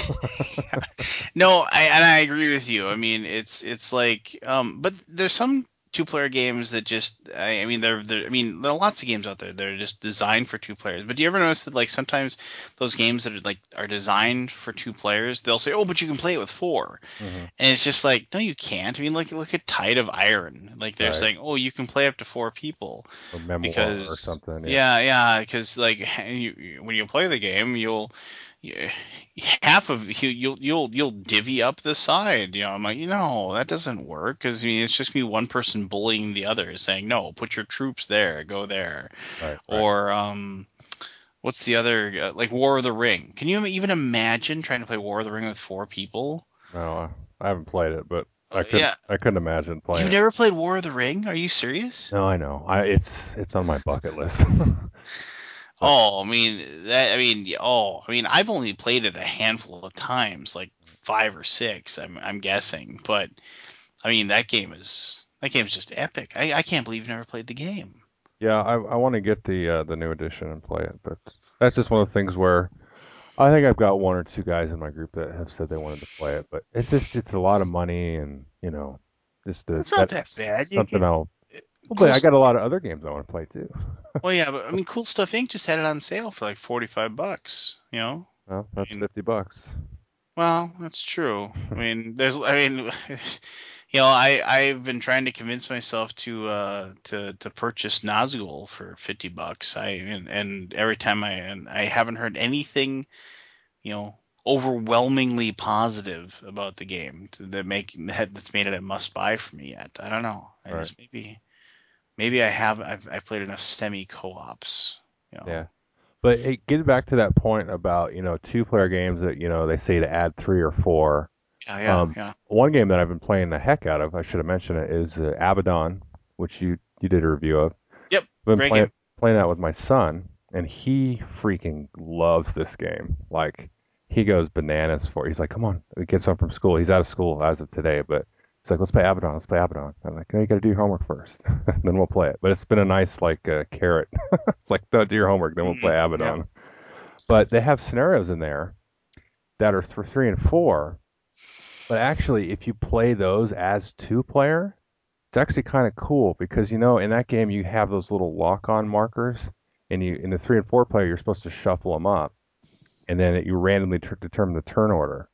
Speaker 2: no, I and I agree with you. I mean, it's it's like um but there's some two player games that just I, I mean they're I mean there are lots of games out there that are just designed for two players. But do you ever notice that like sometimes those games that are like are designed for two players, they'll say, "Oh, but you can play it with four.
Speaker 1: hmm
Speaker 2: And it's just like, no, you can't. I mean, like look at Tide of Iron. Like they're
Speaker 1: right
Speaker 2: saying, "Oh, you can play up to four people."
Speaker 1: or memoir or
Speaker 2: because
Speaker 1: something yeah
Speaker 2: yeah yeah because like (laughs) you, when you play the game you'll you, half of you you'll you'll you'll divvy up the side you know i'm like no that doesn't work because i mean it's just me one person bullying the other saying no put your troops there go there.
Speaker 1: Right right.
Speaker 2: Or um what's the other uh, like war of the ring. Can you even imagine trying to play war of the ring with four people?
Speaker 1: No I, haven't played it but
Speaker 2: uh,
Speaker 1: I couldn't
Speaker 2: yeah.
Speaker 1: I couldn't imagine playing
Speaker 2: you've
Speaker 1: it.
Speaker 2: never played war of the ring? Are you serious?
Speaker 1: No I know. I it's it's on my bucket list (laughs)
Speaker 2: Oh, I mean that. I mean, oh, I mean, I've only played it a handful of times, like five or six. I'm I'm guessing, but I mean that game is that game's just epic. I I can't believe you've never played the game.
Speaker 1: Yeah, I I want to get the uh, the new edition and play it, but that's just one of the things where I think I've got one or two guys in my group that have said they wanted to play it, but it's just it's a lot of money and you know just the,
Speaker 2: It's not that bad. You
Speaker 1: something
Speaker 2: can
Speaker 1: I'll. Well,
Speaker 2: cool
Speaker 1: but I got a lot of other games I want to play too. (laughs)
Speaker 2: well, yeah, but I mean, Cool Stuff Inc. just had it on sale for like forty-five bucks. You know,
Speaker 1: Well,
Speaker 2: I
Speaker 1: that's
Speaker 2: mean,
Speaker 1: fifty bucks.
Speaker 2: well, that's true. (laughs) I mean, there's, I mean, (laughs) you know, I I've been trying to convince myself to uh to to purchase Nazgul for fifty bucks. I and, and every time I and I haven't heard anything, you know, overwhelmingly positive about the game to, that make that, that's made it a must buy for me yet. I don't know. I
Speaker 1: Right.
Speaker 2: just maybe maybe I have I've I've played enough semi co-ops. You know.
Speaker 1: Yeah. But hey, getting back to that point about, you know, two player games that, you know, they say to add three or four.
Speaker 2: Yeah, yeah,
Speaker 1: Um,
Speaker 2: yeah.
Speaker 1: one game that I've been playing the heck out of, I should have mentioned it, is uh, Abaddon, which you you did a review of.
Speaker 2: Yep.
Speaker 1: I've been
Speaker 2: Great
Speaker 1: playing
Speaker 2: game.
Speaker 1: playing that with my son, and he freaking loves this game. Like he goes bananas for it. He's like, "Come on!" He gets home from school. He's out of school as of today, but he's like, "Let's play Abaddon. Let's play Abaddon." I'm like, "No, you got to do your homework first, (laughs) then we'll play it." But it's been a nice like uh, carrot. (laughs) it's like, "Don't do your homework, then we'll play
Speaker 2: Mm, yeah.
Speaker 1: Abaddon." But they have scenarios in there that are for three and four. But actually, if you play those as two player, it's actually kind of cool because you know in that game you have those little lock-on markers, and you in the three and four player you're supposed to shuffle them up, and then you randomly ter- determine the turn order.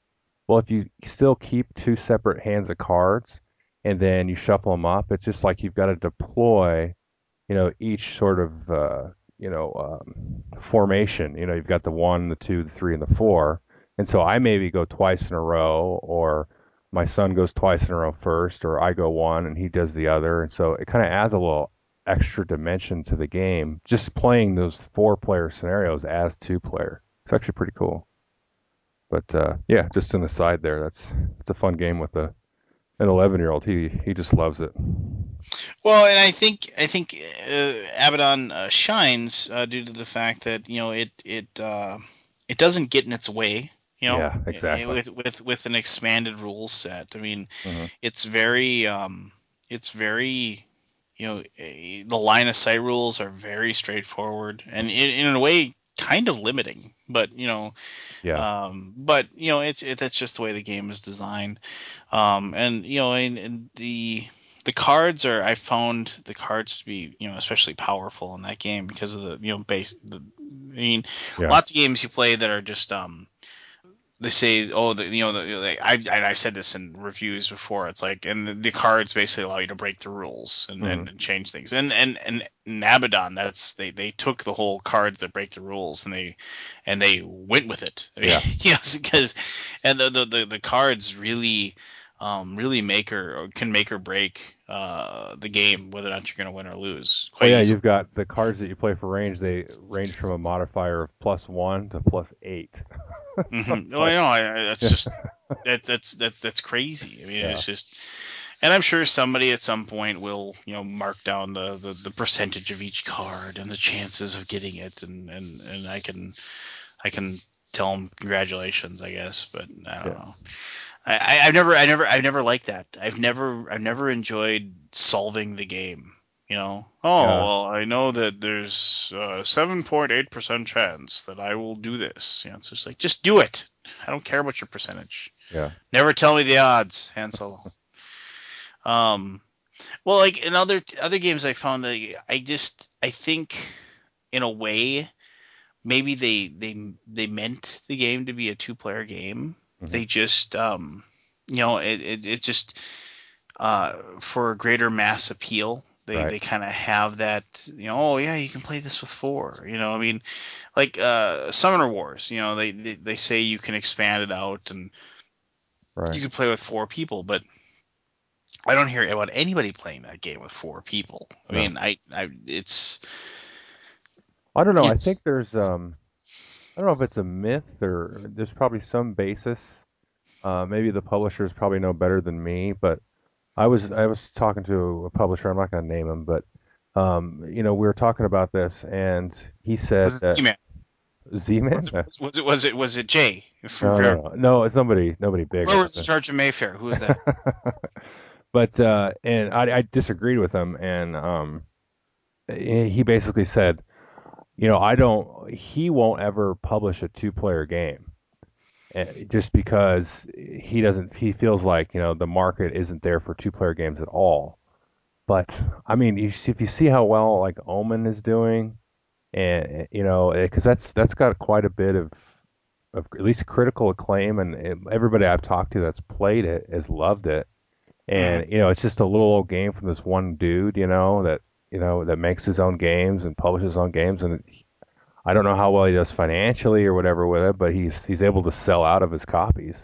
Speaker 1: Well, if you still keep two separate hands of cards, and then you shuffle them up, it's just like you've got to deploy, you know, each sort of uh, you know um, formation. You know, you've got the one, the two, the three, and the four, and so I maybe go twice in a row, or my son goes twice in a row first, or I go one and he does the other, and so it kind of adds a little extra dimension to the game. Just playing those four-player scenarios as two-player, it's actually pretty cool. But uh, yeah, just an aside there. That's it's a fun game with a an 11-year-old. He he just loves it.
Speaker 2: Well, and I think I think uh, Abaddon uh, shines uh, due to the fact that you know it it uh, it doesn't get in its way. You know,
Speaker 1: Yeah, exactly.
Speaker 2: with with with an expanded rule set. I mean,
Speaker 1: hmm
Speaker 2: it's very um, it's very you know eh, the line of sight rules are very straightforward and in, in a way kind of limiting. But you know,
Speaker 1: Yeah.
Speaker 2: um, but you know, it's it, that's just the way the game is designed. Um, and you know, and, and the the cards are I found the cards to be you know especially powerful in that game because of the you know base. The, I mean,
Speaker 1: Yeah.
Speaker 2: lots of games you play that are just um they say, oh, the, you know, the, like, I and I said this in reviews before. It's like, and the, the cards basically allow you to break the rules and,
Speaker 1: hmm
Speaker 2: and, and change things. And and and in Abaddon, that's they they took the whole cards that break the rules and they and they went with it. (laughs)
Speaker 1: Yeah.
Speaker 2: yes, because and the, the the the cards really. Um, really make or, or can make or break uh, the game whether or not you're going to win or lose quite
Speaker 1: yeah,
Speaker 2: easily.
Speaker 1: you've got the cards that you play for range. They range from a modifier of plus one to plus eight. (laughs)
Speaker 2: Mm-hmm. Well, I know I, I- that's just (laughs) that that's that's that's crazy. I mean,
Speaker 1: yeah,
Speaker 2: it's just And I'm sure somebody at some point will, you know, mark down the, the, the percentage of each card and the chances of getting it, and, and, and I can I can tell them congratulations, I guess. But I don't
Speaker 1: yeah,
Speaker 2: know. I, I've never I never I've never liked that. I've never I've never enjoyed solving the game. You know, oh
Speaker 1: yeah,
Speaker 2: well, I know that there's a seven point eight percent chance that I will do this. You know, it's just like just do it. I don't care about your percentage.
Speaker 1: yeah.
Speaker 2: Never tell me the odds, Han Solo. (laughs) Um, well, like in other other games, I found that I just I think in a way maybe they they they meant the game to be a two player game.
Speaker 1: Hmm
Speaker 2: They just um you know it it, it just uh for a greater mass appeal. They,
Speaker 1: Right,
Speaker 2: they kind of have that, you know, oh yeah, you can play this with four. You know, I mean, like uh, Summoner Wars. You know, they, they they say you can expand it out and
Speaker 1: right.
Speaker 2: you can play with four people, but I don't hear about anybody playing that game with four people. I
Speaker 1: No,
Speaker 2: mean, I, I, it's,
Speaker 1: I don't know. I think there's um, I don't know if it's a myth or there's probably some basis. Uh, maybe the publishers probably know better than me, but I was I was talking to a publisher. I'm not going to name him, but um, you know, we were talking about this, and he said
Speaker 2: was
Speaker 1: that
Speaker 2: Z-Man? Was
Speaker 1: Z-Man.
Speaker 2: it, was it, was it, was it Jay
Speaker 1: No, no, no, no. It's nobody, nobody big.
Speaker 2: Where was of Mayfair? Who was that? (laughs)
Speaker 1: But uh, and I, I disagreed with him, and um, he basically said, you know, I don't. He won't ever publish a two-player game, uh, just because he doesn't. He feels like you know the market isn't there for two-player games at all. but I mean, you see, if you see how well like Omen is doing, and eh, you know, eh, because that's that's got quite a bit of of at least critical acclaim, and it, everybody I've talked to that's played it has loved it. And mm-hmm. you know, it's just a little old game from this one dude, you know, that you know that makes his own games and publishes his own games, and I don't know how well he does financially or whatever with it, but he's he's able to sell out of his copies.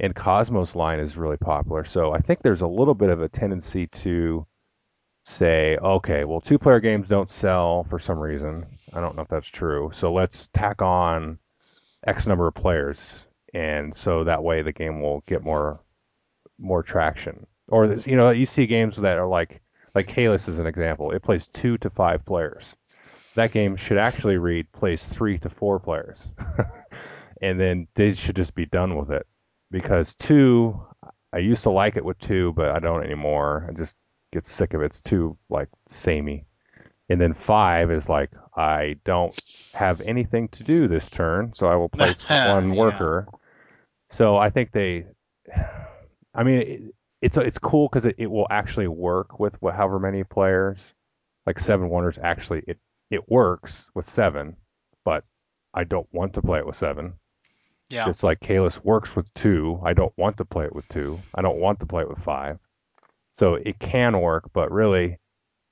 Speaker 1: And Kosmos line is really popular, so I think there's a little bit of a tendency to say, okay, well, two player games don't sell for some reason. I don't know if that's true. So let's tack on X number of players, and so that way the game will get more more traction. Or you know, you see games that are like like Caylus is an example. It plays two to five players. That game should actually read plays three to four players, (laughs) and then they should just be done with it because two. I used to like it with two, but I don't anymore. I just get sick of it. It's too like samey. And then five is like I don't have anything to do this turn, so I will place (laughs) one
Speaker 2: yeah.
Speaker 1: worker. So I think they, (sighs) I mean, it's it's cool because it, it will actually work with however many players. Like Seven Wonders actually it it works with seven, but I don't want to play it with seven.
Speaker 2: Yeah.
Speaker 1: It's like Caylus works with two. I don't want to play it with two. I don't want to play it with five. So it can work, but really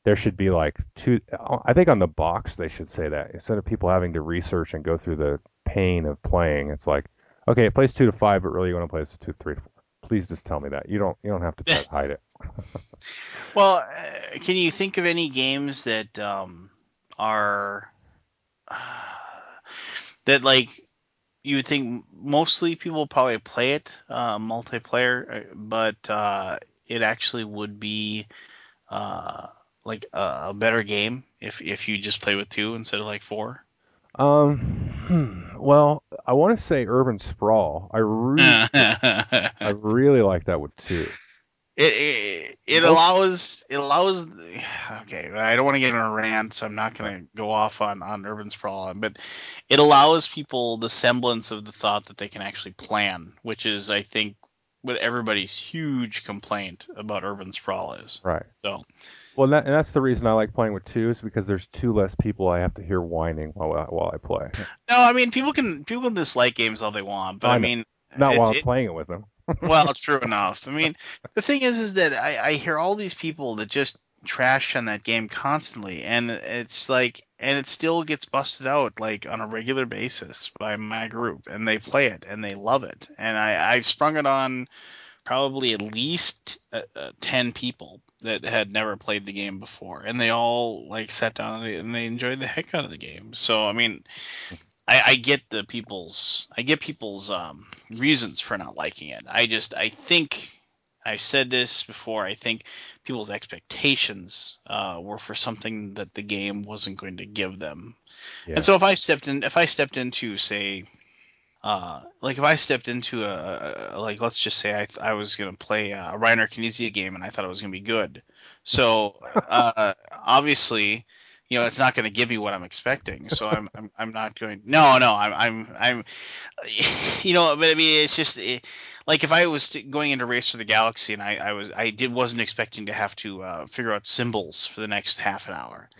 Speaker 1: there should be like two. Uh, I think on the box they should say that instead of people having to research and go through the pain of playing. It's like, okay, it plays two to five, but really you want to play this to two, three to four. Please just tell me that. You don't. You don't have to try to hide it. (laughs)
Speaker 2: Well, uh, can you think of any games that um, are (sighs) that like you would think mostly people probably play it uh, multiplayer, uh, but uh, it actually would be uh, like a, a better game if if you just play with two instead of like four.
Speaker 1: Um. Well, I want to say Urban Sprawl. I really, I (laughs) really like that one too.
Speaker 2: it it
Speaker 1: Most.
Speaker 2: allows it allows okay i don't want to get in a rant so i'm not going to go off on on urban sprawl but it allows people the semblance of the thought that they can actually plan which is i think what everybody's huge complaint about urban sprawl is
Speaker 1: Right.
Speaker 2: so
Speaker 1: Well, that, and that's the reason I like playing with two is because there's two less people I have to hear whining while I, while I play.
Speaker 2: no i mean people can people can dislike games all they want but i
Speaker 1: I
Speaker 2: mean
Speaker 1: Not while I'm
Speaker 2: it
Speaker 1: playing it with them. (laughs)
Speaker 2: Well, true enough. I mean, the thing is, is that I, I hear all these people that just trash on that game constantly, and it's like, and it still gets busted out like on a regular basis by my group, and they play it and they love it, and I I sprung it on probably at least uh, uh, ten people that had never played the game before, and they all like sat down and they, enjoyed the heck out of the game. So I mean, I, I get the people's I get people's um, reasons for not liking it. I just I think I said this before. I think people's expectations uh, were for something that the game wasn't going to give them. And so if I stepped in, if I stepped into say, uh, like if I stepped into a, a like let's just say I I was gonna play a Reiner Knizia game and I thought it was gonna be good. So (laughs) uh, obviously you know it's not going to give me what I'm expecting. So I'm I'm, I'm not going. No, no, I'm I'm I'm (laughs) you know, but I mean it's just it, like if I was going into Race for the Galaxy and I I was I did wasn't expecting to have to uh, figure out symbols for the next half an hour.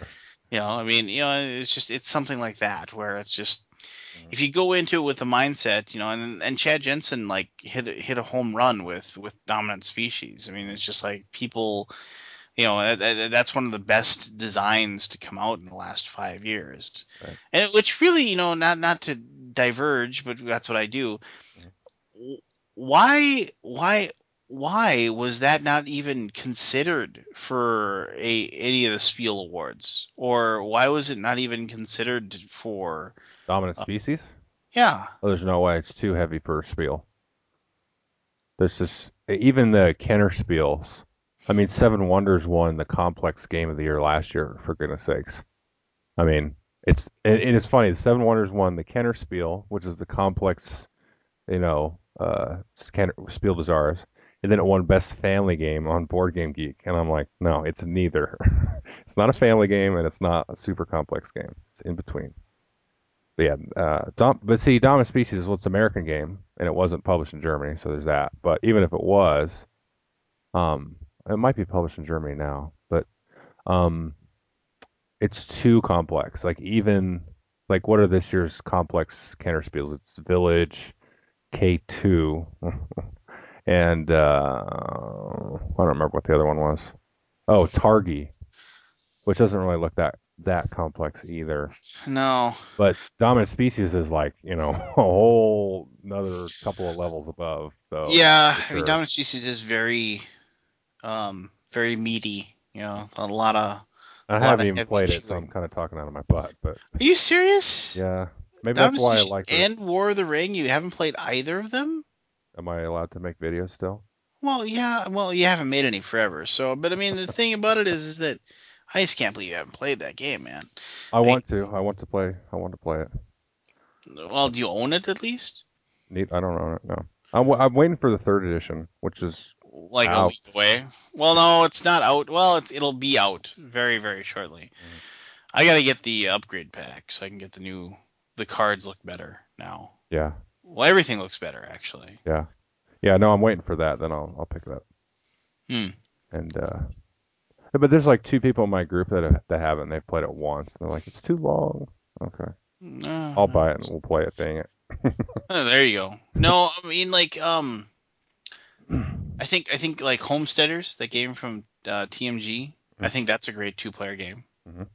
Speaker 2: You know, I mean, you know, it's just it's something like that where it's just. If you go into it with a mindset, you know, and and Chad Jensen like hit hit a home run with with dominant species. I mean, it's just like people you know, that, that's one of the best designs to come out in the last five years,
Speaker 1: Right.
Speaker 2: and which really, you know, not not to diverge, but that's what I do.
Speaker 1: Mhm.
Speaker 2: Why, why, why was that not even considered for a any of the Spiel Awards, or why was it not even considered for?
Speaker 1: Dominant
Speaker 2: Uh,
Speaker 1: species?
Speaker 2: yeah,
Speaker 1: Oh, there's no way. It's too heavy for a spiel. There's just even the Kennerspiels. I mean, Seven Wonders won the complex game of the year last year. For goodness sakes. I mean, it's and, and it's funny. The Seven Wonders won the Kennerspiel, which is the complex, you know, uh, Kenner Spiel Arts, and then it won Best Family Game on Board Game Geek. And I'm like, no, it's neither. (laughs) it's not a family game, and it's not a super complex game. It's in between. Yeah, uh, Dom, but see, Dominant Species is what's American game, and it wasn't published in Germany, so there's that. But even if it was, um, It might be published in Germany now, but um, it's too complex. Like even like what are this year's complex Kennerspiels? It's Village, K2, (laughs) and uh, I don't remember what the other one was. Oh, Targi, which doesn't really look that that complex either.
Speaker 2: No.
Speaker 1: But Dominant Species is like you know (laughs) a whole another couple of levels above. So
Speaker 2: Yeah,
Speaker 1: for
Speaker 2: I mean. Dominant Species is very, um, very meaty. You know, a lot of
Speaker 1: I haven't even played it, so I'm kind of talking out of my butt. But
Speaker 2: Are you serious?
Speaker 1: yeah, maybe that's
Speaker 2: Dominant
Speaker 1: why I like. it.
Speaker 2: and War of the Ring. You haven't played either of them?
Speaker 1: Am I allowed to make videos still?
Speaker 2: Well, yeah. Well, you haven't made any forever. So, but I mean, the thing about it is, is that I just can't believe you haven't played that game, man.
Speaker 1: I want to. I want to play. I want to play it.
Speaker 2: well, do you own it at least?
Speaker 1: Neat. I don't own it. No. I'm, I'm waiting for the third edition, which is
Speaker 2: Like a week away? Well, no, it's not out. Well, it's it'll be out very, very shortly.
Speaker 1: Mhm.
Speaker 2: I gotta get the upgrade pack so I can get the new. The cards look better now.
Speaker 1: Yeah.
Speaker 2: Well, everything looks better actually.
Speaker 1: Yeah. Yeah. No, I'm waiting for that. Then I'll I'll pick it up.
Speaker 2: Hmm.
Speaker 1: And uh, but there's like two people in my group that have, that haven't. They've played it once. They're like, it's too long. Okay.
Speaker 2: No,
Speaker 1: I'll buy it and we'll play it. Dang it. (laughs)
Speaker 2: Oh, there you go. No, I mean like um, I think I think like Homesteaders, that game from uh, TMG. I think that's a great two-player game.
Speaker 1: Mhm.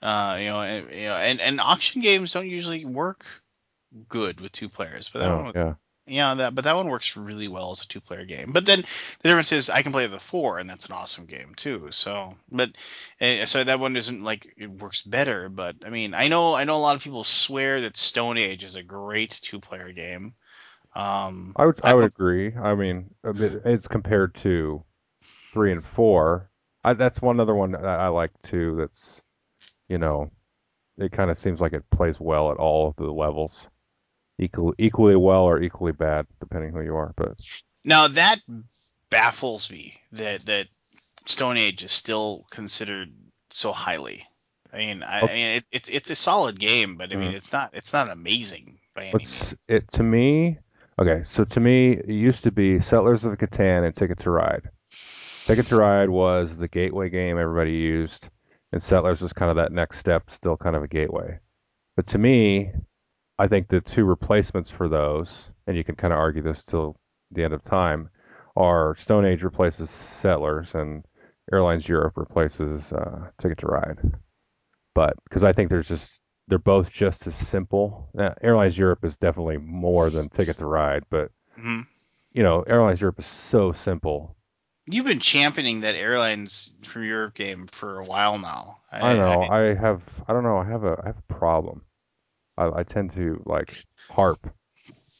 Speaker 2: Uh, you know, and, you know, and and auction games don't usually work good with two players, but that
Speaker 1: Oh
Speaker 2: one,
Speaker 1: yeah.
Speaker 2: Yeah, that but that one works really well as a two-player game. But then the difference is I can play the four, and that's an awesome game too. So, but uh, so that one isn't like it works better. But I mean, I know I know a lot of people swear that Stone Age is a great two-player game. Um,
Speaker 1: I would I
Speaker 2: I
Speaker 1: would agree. I mean, it's compared to three and four. I, that's one other one that I like too. That's you know, it kind of seems like it plays well at all of the levels, equally equally well or equally bad, depending who you are. But
Speaker 2: Now that baffles me that that Stone Age is still considered so highly. I mean, I, I mean, it, it's it's a solid game, but I mean,
Speaker 1: mm,
Speaker 2: it's not it's not amazing by any means.
Speaker 1: it to me? Okay, so to me, it used to be Settlers of Catan and Ticket to Ride. Ticket to Ride was the gateway game everybody used, and Settlers was kind of that next step, still kind of a gateway. But to me, I think the two replacements for those, and you can kind of argue this till the end of time, are Stone Age replaces Settlers and Airlines Europe replaces uh, Ticket to Ride. But because I think there's just they're both just as simple. Uh, Airlines Europe is definitely more than Ticket to Ride, but
Speaker 2: hmm
Speaker 1: you know Airlines Europe is so simple.
Speaker 2: You've been championing that airlines from Europe game for a while now.
Speaker 1: I
Speaker 2: I, I
Speaker 1: know I have I don't know I have a I have a problem. I, I tend to like harp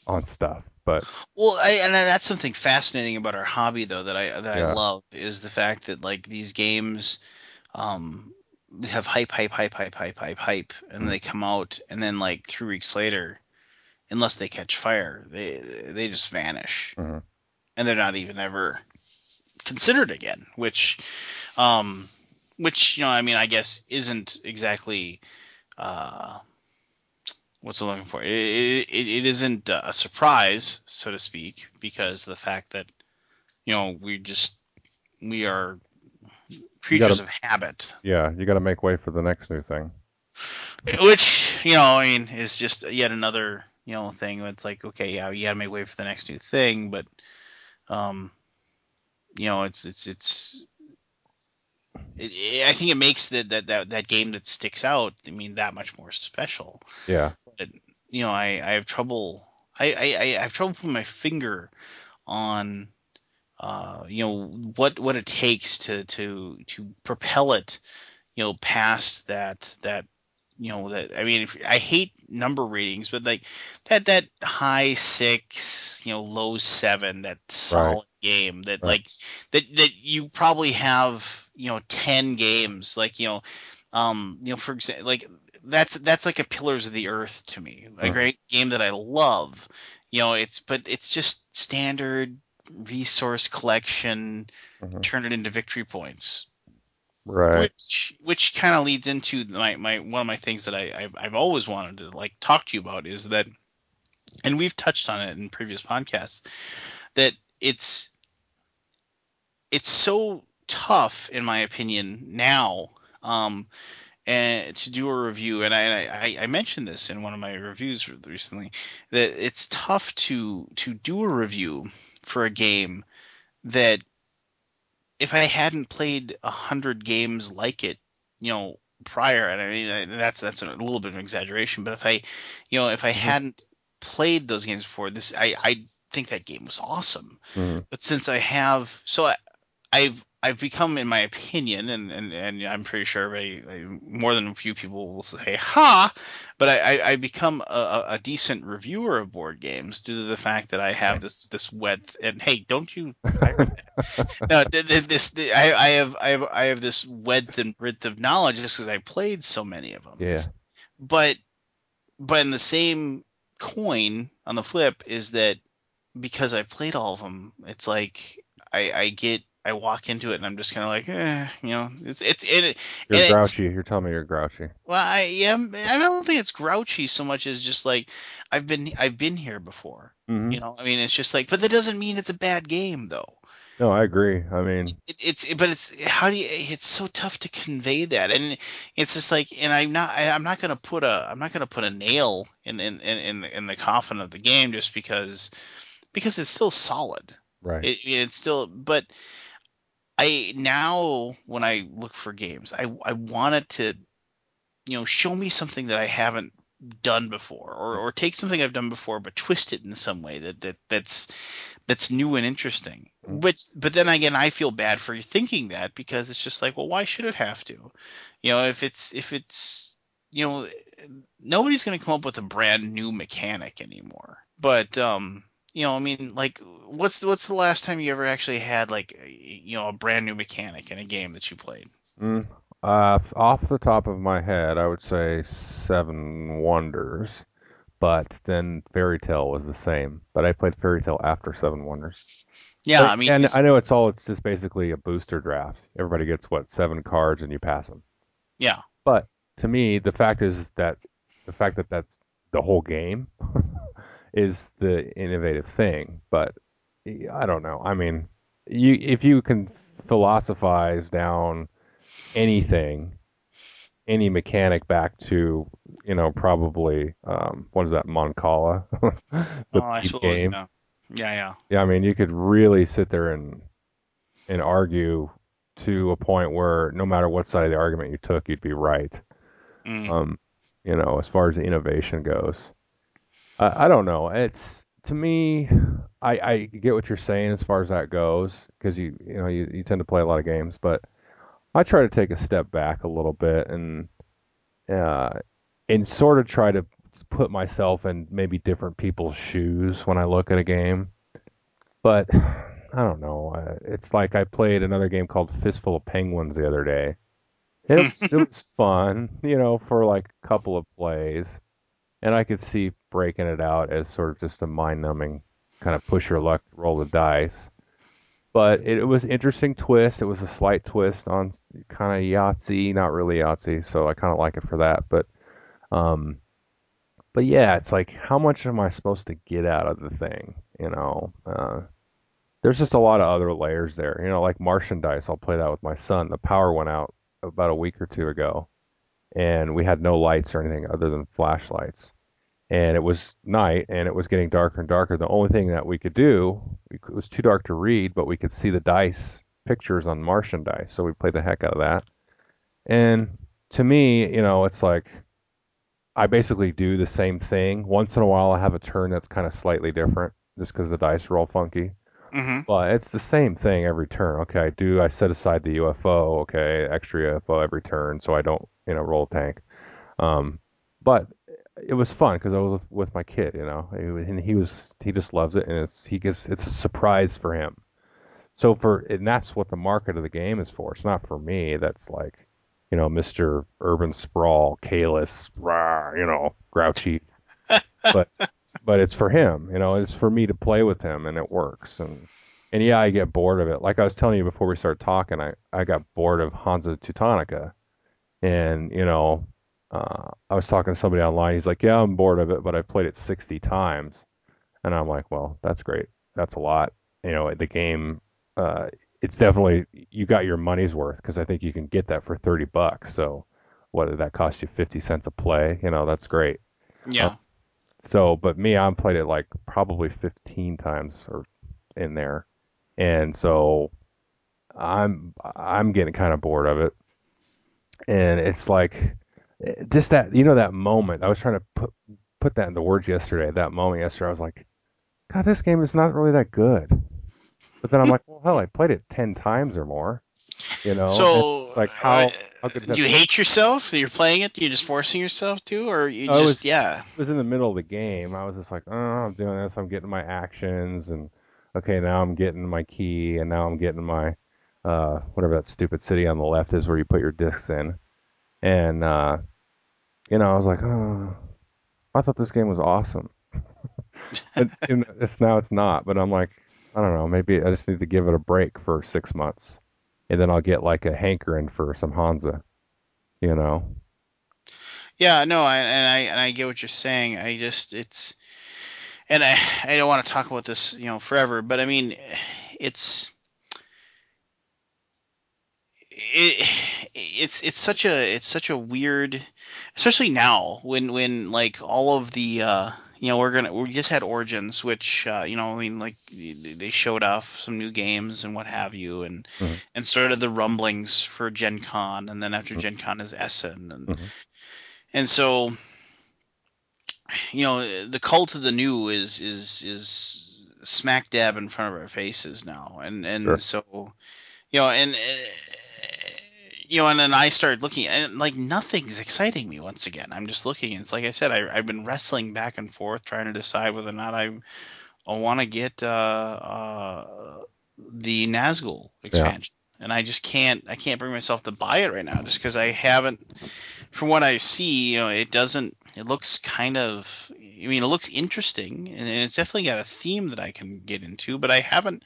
Speaker 1: on stuff, but
Speaker 2: well, I, and that's something fascinating about our hobby, though, that I that I love is the fact that like these games um have hype, hype, hype, hype, hype, hype, hype, and they come out, and then like three weeks later, unless they catch fire, they they just vanish,
Speaker 1: hmm
Speaker 2: and they're not even ever considered again. Which, um, which you know, I mean, I guess isn't exactly uh, what's I'm looking for. It, it, it isn't a surprise, so to speak, because the fact that you know we just we are
Speaker 1: got to
Speaker 2: creatures of habit
Speaker 1: Yeah, you got to make way for the next new thing.
Speaker 2: which you know i mean is just yet another you know thing it's like okay yeah you gotta make way for the next new thing but um you know it's it's it's it, it- i think it makes that, that that that game that sticks out i mean that much more special
Speaker 1: Yeah.
Speaker 2: But you know i i have trouble i i, I have trouble putting my finger on uh you know what what it takes to to to propel it you know past that that you know that I mean if, I hate number ratings but like that that high 6 you know low 7 that
Speaker 1: Right.
Speaker 2: solid game that
Speaker 1: Right.
Speaker 2: like that that you probably have you know 10 games like you know um you know for example like that's that's like a pillars of the earth to me a great game that I love you know it's but it's just standard resource collection
Speaker 1: hmm
Speaker 2: turn it into victory points
Speaker 1: Right.
Speaker 2: which which kind of leads into my, my one of my things that I I've, I've always wanted to like talk to you about is that and we've touched on it in previous podcasts that it's it's so tough, in my opinion, now. Um, and to do a review, and I, I I mentioned this in one of my reviews recently that it's tough to to do a review for a game that if I hadn't played a hundred games like it, you know, prior, and I mean that's that's a little bit of an exaggeration, but if I, you know, if I
Speaker 1: hmm
Speaker 2: hadn't played those games before, this I I think that game was awesome.
Speaker 1: hmm
Speaker 2: But since I have, so I, I've I've become, in my opinion, and and, and I'm pretty sure more than a few people will say "ha," but I I, I become a, a decent reviewer of board games due to the fact that I have this this wet and hey, don't you (laughs) no, th- th- this th- I, I have I have I have this width and breadth of knowledge just because I played so many of them.
Speaker 1: Yeah.
Speaker 2: But but in the same coin, on the flip, is that because I played all of them, it's like I I get I walk into it and I'm just kind of like, eh, you know, it's it's it,
Speaker 1: You're grouchy. You're telling me you're grouchy.
Speaker 2: well, I yeah, I don't think it's grouchy so much as just like I've been I've been here before.
Speaker 1: hmm
Speaker 2: You know, I mean, it's just like, but that doesn't mean it's a bad game though.
Speaker 1: No, I agree. I mean,
Speaker 2: it, it's but it's how do you it's so tough to convey that and it's just like and i'm not I, i'm not gonna put a i'm not gonna put a nail in in in, in the, in the coffin of the game just because because it's still solid
Speaker 1: right.
Speaker 2: it, it's still but i now when i look for games i i want it to you know show me something that i haven't done before or, or take something i've done before but twist it in some way that, that that's that's new and interesting. But but then again, I feel bad for thinking that because it's just like, well, why should it have to? You know, if it's if it's you know, nobody's going to come up with a brand new mechanic anymore. But um, you know, I mean, like, what's the, what's the last time you ever actually had like you know a brand new mechanic in a game that you played?
Speaker 1: Mm. Uh, off the top of my head, I would say Seven Wonders, but then Fairy Tale was the same. But I played Fairy Tale after Seven Wonders.
Speaker 2: Yeah,
Speaker 1: But,
Speaker 2: I mean,
Speaker 1: and I know it's all, it's just basically a booster draft. Everybody gets what, seven cards and you pass them.
Speaker 2: yeah,
Speaker 1: But to me, the fact is that the fact that that's the whole game (laughs) is the innovative thing. But I don't know. I mean, you if you can philosophize down anything, any mechanic back to, you know, probably um, what is that, Mancala, (laughs)
Speaker 2: oh,
Speaker 1: the
Speaker 2: I suppose,
Speaker 1: game.
Speaker 2: yeah, yeah,
Speaker 1: Yeah, I mean, you could really sit there and and argue to a point where no matter what side of the argument you took, you'd be right.
Speaker 2: Mm.
Speaker 1: Um, you know, as far as the innovation goes, I, I don't know. It's to me, I, I get what you're saying as far as that goes because you you know you, you tend to play a lot of games, but I try to take a step back a little bit and uh, and sort of try to put myself in maybe different people's shoes when I look at a game. But I don't know. It's like I played another game called Fistful of Penguins the other day. It was (laughs) it was fun, you know, for like a couple of plays, and I could see breaking it out as sort of just a mind-numbing kind of push your luck, roll the dice. But it, it was interesting twist. It was a slight twist on kind of Yahtzee, not really Yahtzee, so I kind of like it for that. But um, but yeah, it's like how much am I supposed to get out of the thing? You know, uh, there's just a lot of other layers there. You know, like Martian dice. I'll play that with my son. The power went out about a week or two ago, and we had no lights or anything other than flashlights. And it was night, and it was getting darker and darker. The only thing that we could do, it was too dark to read, but we could see the dice pictures on Martian dice, so we played the heck out of that. And to me, you know, it's like I basically do the same thing. Once in a while, I have a turn that's kind of slightly different, just because the dice roll funky.
Speaker 2: Mm-hmm.
Speaker 1: Well, it's the same thing every turn. Okay, I do I set aside the UFO, okay, extra UFO every turn so I don't, you know, roll tank. Um, but it was fun because I was with, with my kid, you know, he, and he was he just loves it, and it's he gets it's a surprise for him. So for and that's what the market of the game is for. It's not for me. That's like, you know, Mr. Urban Sprawl, Caylus, rah, you know, grouchy, (laughs) but but it's for him. You know, it's for me to play with him, and it works. And and yeah, I get bored of it. Like I was telling you before we started talking, I I got bored of Hansa Teutonica, and you know, uh, I was talking to somebody online. He's like, yeah, I'm bored of it, but I played it 60 times, and I'm like, well, that's great. That's a lot. You know, the game. Uh, it's definitely you got your money's worth because I think you can get that for 30 bucks. So whether that costs you 50 cents a play, you know, that's great. Uh,
Speaker 2: Yeah.
Speaker 1: So, but me, I've played it like probably 15 times or in there. And so I'm I'm getting kind of bored of it. And it's like just that you know that moment. I was trying to put put that into words yesterday. That moment yesterday, I was like, God, this game is not really that good. But then I'm (laughs) like, well, hell, I played it 10 times or more, you know?
Speaker 2: So,
Speaker 1: it's like
Speaker 2: uh,
Speaker 1: how how is that?
Speaker 2: do you hate yourself that you're playing it? You're just forcing yourself to, or you
Speaker 1: I was
Speaker 2: just yeah, It
Speaker 1: was in the middle of the game. I was just like, oh, I'm doing this. I'm getting my actions, and okay, now I'm getting my key, and now I'm getting my uh, whatever that stupid city on the left is where you put your discs in. And uh, you know, I was like, oh, I thought this game was awesome, (laughs) and, and it's now it's not. But I'm like, I don't know. Maybe I just need to give it a break for six months, and then I'll get like a hankering for some Hansa. You know?
Speaker 2: yeah. No, I, and I and I get what you're saying. I just it's and I I don't want to talk about this you know forever, but I mean it's it, it's it's such a it's such a weird especially now when when like all of the uh you know we're gonna we just had origins which uh you know i mean like they showed off some new games and what have you and
Speaker 1: hmm
Speaker 2: and started the rumblings for gen con and then after
Speaker 1: hmm
Speaker 2: gen con is essen and
Speaker 1: hmm
Speaker 2: and so you know the cult of the new is is is smack dab in front of our faces now and and
Speaker 1: Sure.
Speaker 2: so you know, and uh, you know, and then I started looking, and like nothing's exciting me once again. I'm just looking, and it's like I said, I, I've been wrestling back and forth trying to decide whether or not I, I want to get uh, uh, the Nazgul
Speaker 1: Yeah.
Speaker 2: expansion, and I just can't, I can't bring myself to buy it right now, just because I haven't. From what I see, you know, it doesn't. It looks kind of. I mean, it looks interesting, and it's definitely got a theme that I can get into, but I haven't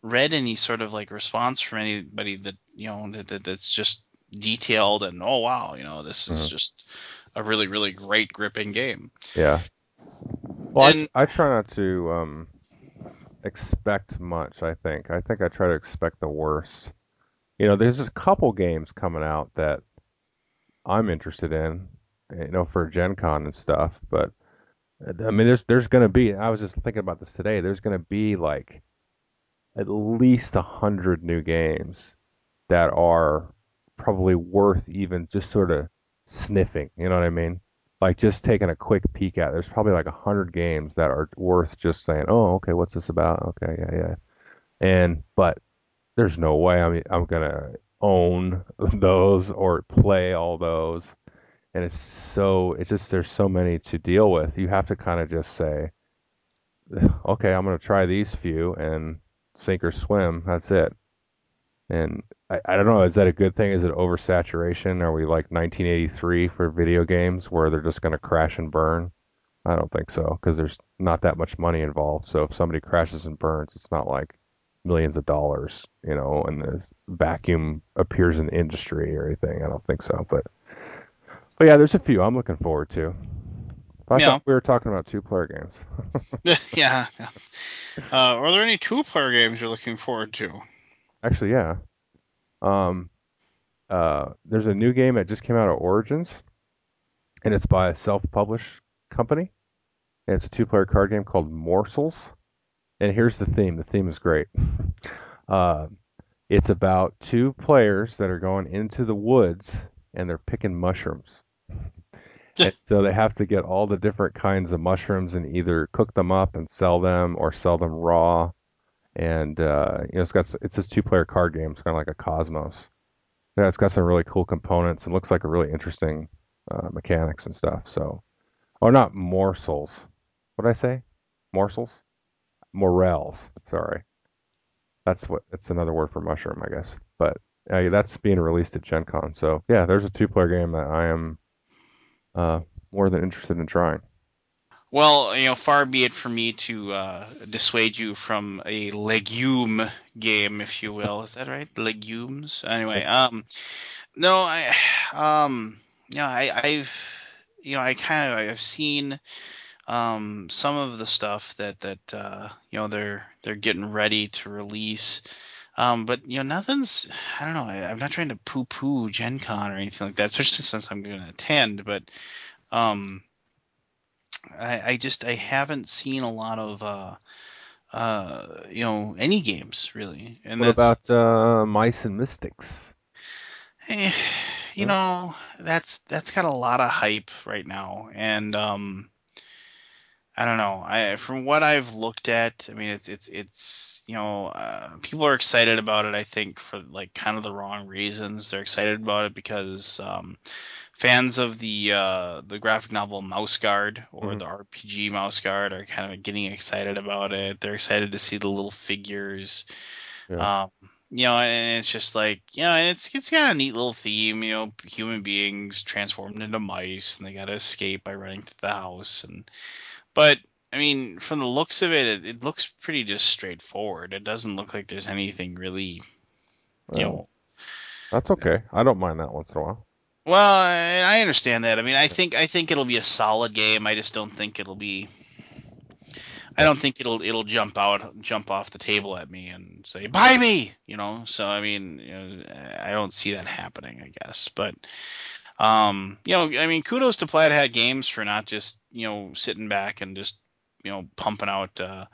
Speaker 2: read any sort of like response from anybody that you know that, that that's just detailed and oh wow you know this is
Speaker 1: hmm
Speaker 2: just a really really great gripping game
Speaker 1: Yeah. Well,
Speaker 2: and
Speaker 1: I I try not to um expect much, I think. I think I try to expect the worst. You know, there's a couple games coming out that I'm interested in, you know, for Gen Con and stuff, but uh, I mean there's there's gonna be I was just thinking about this today, there's gonna be like at least a hundred new games that are probably worth even just sort of sniffing, you know what I mean? Like just taking a quick peek at. There's probably like a hundred games that are worth just saying, "Oh, okay, what's this about?" Okay, yeah, yeah. And but there's no way I'm I'm gonna own (laughs) those or play all those. And it's so it's just there's so many to deal with. You have to kind of just say, okay, I'm gonna try these few and sink or swim. That's it. And I, I don't know, is that a good thing? Is it oversaturation? Are we like 1983 for video games where they're just gonna crash and burn? I don't think so because there's not that much money involved. So if somebody crashes and burns, it's not like millions of dollars, you know, and the vacuum appears in the industry or anything. I don't think so. But but yeah, there's a few I'm looking forward to. I thought
Speaker 2: yeah
Speaker 1: we were talking about two player games. (laughs)
Speaker 2: yeah uh, are there any two player games you're looking forward to
Speaker 1: Actually, yeah. Um, uh, there's a new game that just came out of Origins, and it's by a self-published company, and it's a two-player card game called Morsels. And here's the theme. The theme is great. (laughs) Uh, it's about two players that are going into the woods and they're picking mushrooms. (laughs) And so they have to get all the different kinds of mushrooms and either cook them up and sell them or sell them raw. And uh, you know, it's got it's this two-player card game. It's kind of like a Kosmos. Yeah, it's got some really cool components and looks like a really interesting uh, mechanics and stuff. So, oh, not morsels. What did I say? Morsels? Morels. Sorry. That's what. It's another word for mushroom, I guess. But uh, that's being released at Gen Con. So yeah, there's a two-player game that I am uh, more than interested in trying.
Speaker 2: Well you know far be it for me to uh, dissuade you from a legume game if you will is that right legumes anyway um no i um you know i i've you know i kind of i've seen um, some of the stuff that that uh, you know they're they're getting ready to release. Um, but you know, nothing's. I don't know. I, I'm not trying to poo-poo Gen Con or anything like that, especially since I'm going to attend. But um, I, I just I haven't seen a lot of uh, uh, you know, any games really, and
Speaker 1: What about uh, Mice and Mystics?
Speaker 2: eh, you know, that's that's got a lot of hype right now, and um, I don't know. I from what I've looked at, I mean, it's it's it's you know, uh, people are excited about it. I think for like kind of the wrong reasons. They're excited about it because um, fans of the uh, the graphic novel Mouse Guard or
Speaker 1: hmm
Speaker 2: the RPG Mouse Guard are kind of getting excited about it. They're excited to see the little figures.
Speaker 1: Yeah.
Speaker 2: Um, you know, and it's just like you know, it's it's got a neat little theme. You know, human beings transformed into mice, and they got to escape by running through the house and but I mean, from the looks of it, it, it looks pretty just straightforward. It doesn't look like there's anything really, you
Speaker 1: Well,
Speaker 2: know.
Speaker 1: that's okay. I don't mind that once in a while.
Speaker 2: Well, I, understand that. I mean, I think I think it'll be a solid game. I just don't think it'll be. I don't think it'll it'll jump out, jump off the table at me and say buy me, you know. So I mean, you know, I don't see that happening. I guess, but um, you know, I mean, kudos to Plaid Hat Games for not just you know sitting back and just you know pumping out. Uh,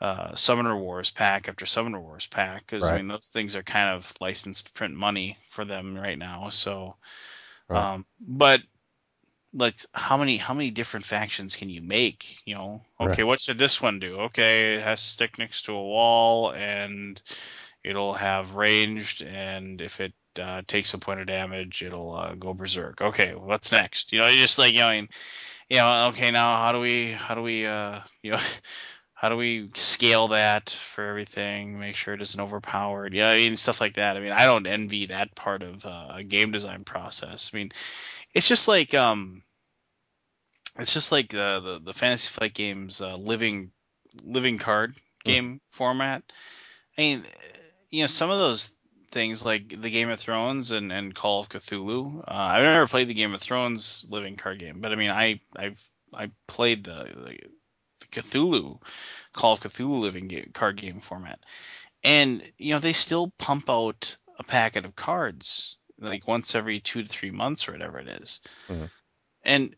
Speaker 2: uh, Summoner Wars pack after Summoner Wars pack because I mean those things are kind of licensed print money for them right now. So,
Speaker 1: Right.
Speaker 2: um, but like how many how many different factions can you make? You know, okay,
Speaker 1: Right.
Speaker 2: what should this one do? Okay, it has to stick next to a wall and it'll have ranged, and if it uh, takes a point of damage, it'll uh, go berserk. Okay, what's next? You know, you're just like you know, you know, okay, now how do we how do we uh, (laughs) you know how do we scale that for everything make sure it isn't overpowered? Yeah i mean stuff like that. I mean i don't envy that part of uh, a game design process. I mean it's just like um it's just like uh, the the fantasy flight games uh, living living card
Speaker 1: hmm.
Speaker 2: game format. I mean you know some of those things like the game of thrones and, and call of cthulhu uh, i've never played the game of thrones living card game but i mean i i've i played the, the cthulhu Call of Cthulhu living game, card game format. And you know, they still pump out a packet of cards like once every 2 to 3 months or whatever it is.
Speaker 1: hmm
Speaker 2: And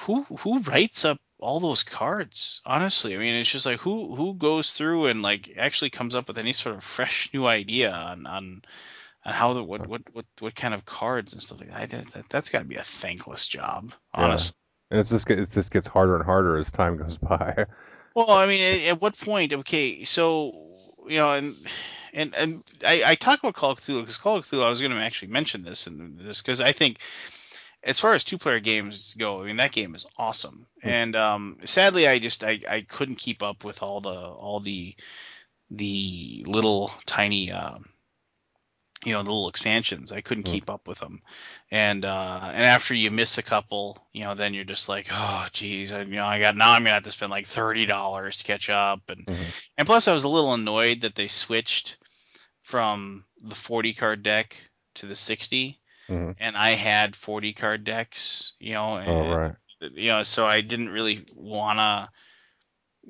Speaker 2: who who writes up all those cards? Honestly, I mean, it's just like who who goes through and like actually comes up with any sort of fresh new idea on on on how the what what what what kind of cards and stuff like that. that that's got to be a thankless job, honestly.
Speaker 1: And it's just it just gets harder and harder as time goes (laughs) by.
Speaker 2: Well, I mean, at, at what point? Okay, so you know, and and and I, I talk about Call of Cthulhu because Call of Cthulhu. I was going to actually mention this and this because I think as far as two player games go, I mean that game is awesome.
Speaker 1: Hmm.
Speaker 2: And um, sadly, I just I, I couldn't keep up with all the all the the little tiny uh, you know the little expansions. I couldn't
Speaker 1: hmm
Speaker 2: keep up with them. And uh, and after you miss a couple, you know, then you're just like, oh, geez, I, you know, I got now I'm gonna have to spend like thirty dollars to catch up. And
Speaker 1: hmm
Speaker 2: and plus, I was a little annoyed that they switched from the 40 card deck to the 60
Speaker 1: hmm
Speaker 2: and I had 40 card decks, you know,
Speaker 1: Oh,
Speaker 2: and
Speaker 1: right.
Speaker 2: you know, so I didn't really want to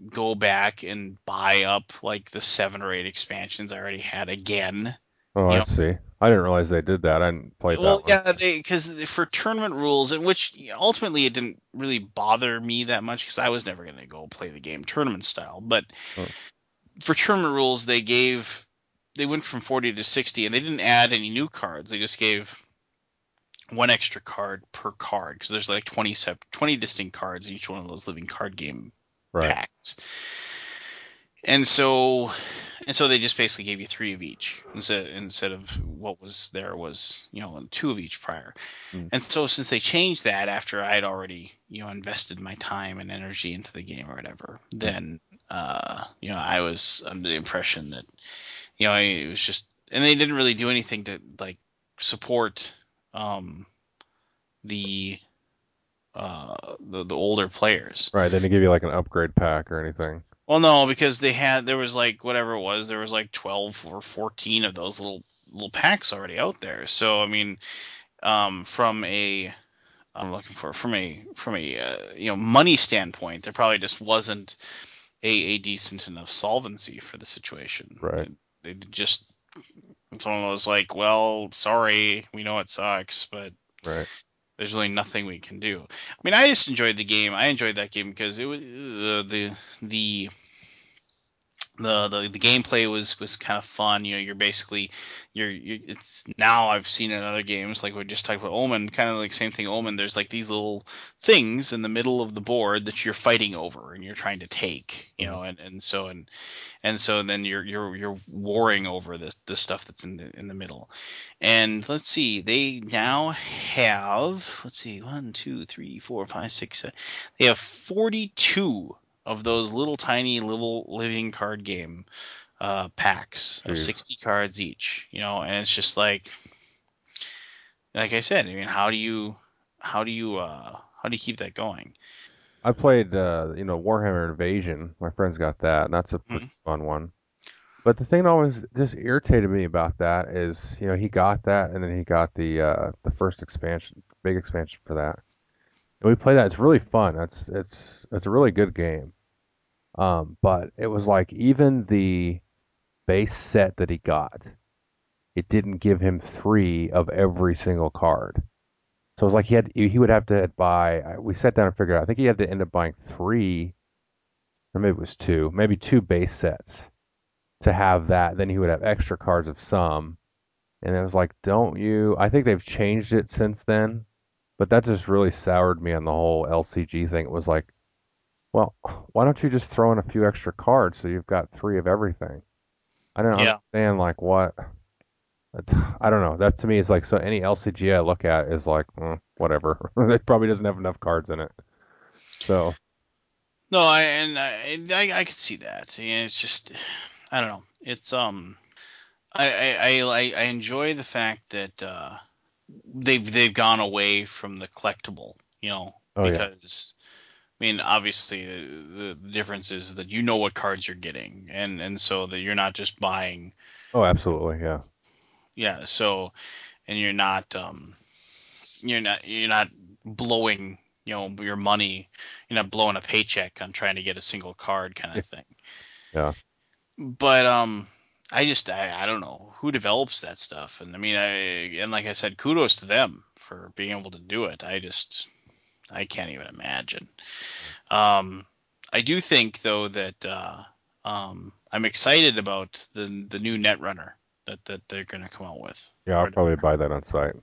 Speaker 2: go back and buy up like the 7 or 8 expansions I already had again.
Speaker 1: Oh, I
Speaker 2: know,
Speaker 1: see. I didn't realize they did that. I didn't play
Speaker 2: well,
Speaker 1: that one.
Speaker 2: yeah, they because for tournament rules, in which ultimately it didn't really bother me that much because I was never going to go play the game tournament style. But
Speaker 1: Oh,
Speaker 2: for tournament rules, they gave they went from 40 to 60 and they didn't add any new cards. They just gave one extra card per card because there's like 20 sep- 20 distinct cards in each one of those living card game
Speaker 1: right.
Speaker 2: packs. And so and so they just basically gave you three of each instead instead of what was there was you know two of each prior.
Speaker 1: Mm.
Speaker 2: And so since they changed that after I had already you know invested my time and energy into the game or whatever,
Speaker 1: Mm.
Speaker 2: then uh, you know I was under the impression that you know it was just and they didn't really do anything to like support um, the uh, the the older players.
Speaker 1: Right. They didn't give you like an upgrade pack or anything.
Speaker 2: Well, no, because they had there was like whatever it was, there was like twelve or fourteen of those little little packs already out there. So I mean, um, from a I'm looking for from a from a uh, you know money standpoint, there probably just wasn't a, a decent enough solvency for the situation.
Speaker 1: Right.
Speaker 2: They, they just it's one of those like, well, sorry, we know it sucks, but
Speaker 1: Right.
Speaker 2: There's really nothing we can do. I mean, I just enjoyed the game. I enjoyed that game because it was uh, the the the the, the, the gameplay was was kind of fun. You know, you're basically you're, you're it's now I've seen in other games like we just talked about Omen, kind of like same thing. Omen, there's like these little things in the middle of the board that you're fighting over and you're trying to take. You
Speaker 1: Mhm.
Speaker 2: know, and, and so and and so then you're you're you're warring over the the stuff that's in the in the middle. And let's see, they now have let's see, one, two, three, four, five, six, seven. They have 42 of those little tiny little living card game uh, packs of
Speaker 1: Jeez.
Speaker 2: 60 cards each. You know, and it's just like, like I said, I mean, how do you, how do you, uh, how do you keep that going?
Speaker 1: I played, uh, you know, Warhammer Invasion. My friend's got that, and that's a pretty
Speaker 2: Mhm.
Speaker 1: fun one. But the thing that always just irritated me about that is, you know, he got that, and then he got the uh, the first expansion, big expansion for that. And we play that. It's really fun. It's it's it's a really good game. Um, but it was like even the base set that he got, it didn't give him three of every single card. So it was like he had he would have to buy. We sat down and figured out. I think he had to end up buying three, or maybe it was two, maybe two base sets to have that. Then he would have extra cards of some, and it was like, don't you? I think they've changed it since then, but that just really soured me on the whole LCG thing. It was like, well, why don't you just throw in a few extra cards so you've got three of everything? I don't
Speaker 2: Yeah.
Speaker 1: understand like what. I don't know. That to me is like so. Any LCG I look at is like mm, whatever. (laughs) it probably doesn't have enough cards in it. So
Speaker 2: No, I and I I, I could see that. Yeah, it's just I don't know. It's um I I I, I I enjoy the fact that uh, they've they've gone away from the collectible. You know,
Speaker 1: oh yeah.
Speaker 2: because I mean, obviously the, the difference is that you know what cards you're getting, and and so that you're not just buying.
Speaker 1: Oh absolutely. Yeah.
Speaker 2: Yeah. So and you're not um you're not you're not blowing you know your money. You're not blowing a paycheck on trying to get a single card kind of thing.
Speaker 1: Yeah.
Speaker 2: but um i just I, I don't know who develops that stuff and i mean i and like i said kudos to them for being able to do it i just i can't even imagine um i do think though that uh um i'm excited about the the new netrunner that that they're going to come out with
Speaker 1: Yeah. I'll probably buy that on site.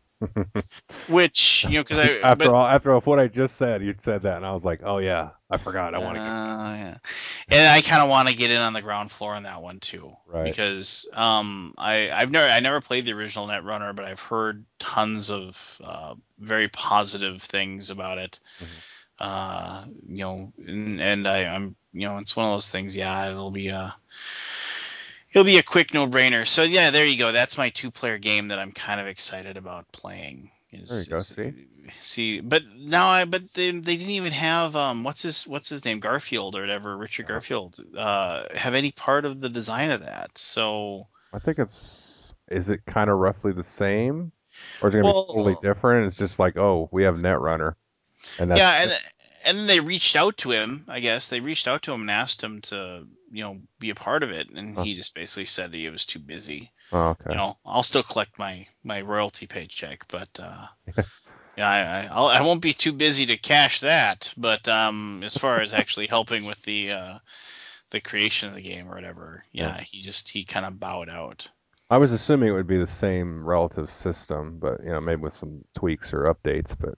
Speaker 2: Which you know because i (laughs)
Speaker 1: after
Speaker 2: but
Speaker 1: all, after all, what I just said, you said that, and I was like, oh yeah, I forgot. I
Speaker 2: uh,
Speaker 1: want to get
Speaker 2: yeah and I kind of want to get in on the ground floor on that one too,
Speaker 1: right.
Speaker 2: because um, I I've never I never played the original Netrunner, but I've heard tons of uh, very positive things about it.
Speaker 1: Mhm.
Speaker 2: Uh, you know, and, and I, I'm you know it's one of those things. Yeah, it'll be a it'll be a quick no brainer. So yeah, there you go. That's my two player game that I'm kind of excited about playing.
Speaker 1: There you go.
Speaker 2: is
Speaker 1: See,
Speaker 2: see, but now I but they, they didn't even have um what's his what's his name Garfield or whatever Richard
Speaker 1: yeah.
Speaker 2: Garfield uh have any part of the design of that. So
Speaker 1: I think it's. Is it kind of roughly the same, or is it gonna be totally different? It's just like, oh, we have Netrunner, and that's
Speaker 2: yeah and
Speaker 1: it.
Speaker 2: and then they reached out to him. I guess they reached out to him and asked him to you know be a part of it, and
Speaker 1: Huh.
Speaker 2: he just basically said he was too busy.
Speaker 1: Oh,
Speaker 2: You know, I'll still collect my my royalty paycheck, but uh (laughs) Yeah, I, I, I'll, I won't be too busy to cash that, but um, as far as actually helping with the uh, the creation of the game or whatever,
Speaker 1: Yeah.
Speaker 2: yeah, he just he kind of bowed out.
Speaker 1: I was assuming it would be the same relative system, but you know, maybe with some tweaks or updates. But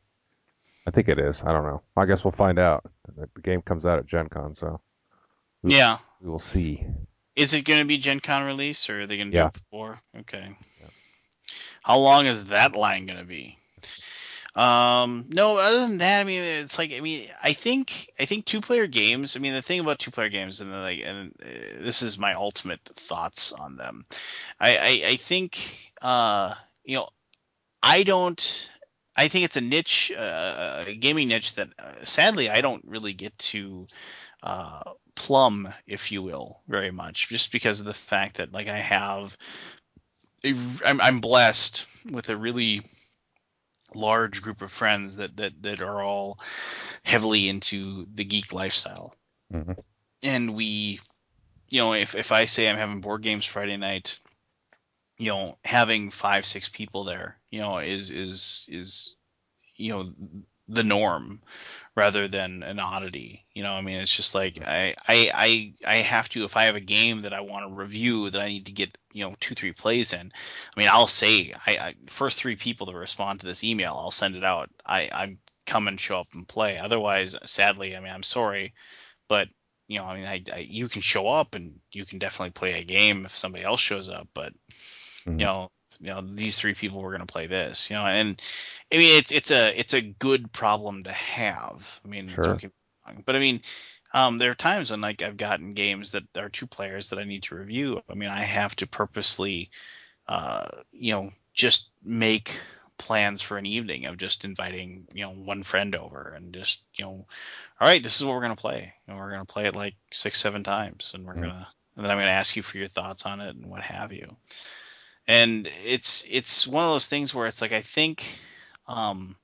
Speaker 1: I think it is. I don't know. I guess we'll find out. The game comes out at Gen Con, so will,
Speaker 2: Yeah,
Speaker 1: we will see.
Speaker 2: is it going to be Gen Con release or are they going to do
Speaker 1: Yeah.
Speaker 2: it before? Okay,
Speaker 1: Yeah.
Speaker 2: how long is that line going to be? Um, no, other than that, I mean, it's like, I mean, I think, I think two player games, I mean, the thing about two player games and like, and uh, this is my ultimate thoughts on them. I, I, I think, uh, you know, I don't. I think it's a niche, uh, a gaming niche that uh, sadly I don't really get to uh, plumb, if you will, very much, just because of the fact that like I have, a, I'm, I'm blessed with a really large group of friends that that that are all heavily into the geek lifestyle,
Speaker 1: hmm
Speaker 2: and we, you know, if if I say I'm having board games Friday night, you know having five six people there you know is is is you know the norm rather than an oddity you know i mean it's just like i i i, I have to if i have a game that i want to review that i need to get you know two three plays in i mean i'll say i, I first three people to respond to this email i'll send it out. I i'm come and show up and play. Otherwise sadly i mean i'm sorry but you know i mean I, I you can show up and you can definitely play a game if somebody else shows up but
Speaker 1: Mhm.
Speaker 2: you know you know these three people were going to play this you know and i mean it's it's a it's a good problem to have. I mean
Speaker 1: Sure.
Speaker 2: don't get me wrong. But i mean um, there are times when like i've gotten games that are two players that i need to review. I mean i have to purposely uh, you know just make plans for an evening of just inviting you know one friend over and just you know all right this is what we're going to play. And we're going to play it like six seven times and we're
Speaker 1: Mhm.
Speaker 2: going to and then i'm going to ask you for your thoughts on it and what have you and it's it's one of those things where it's like I think um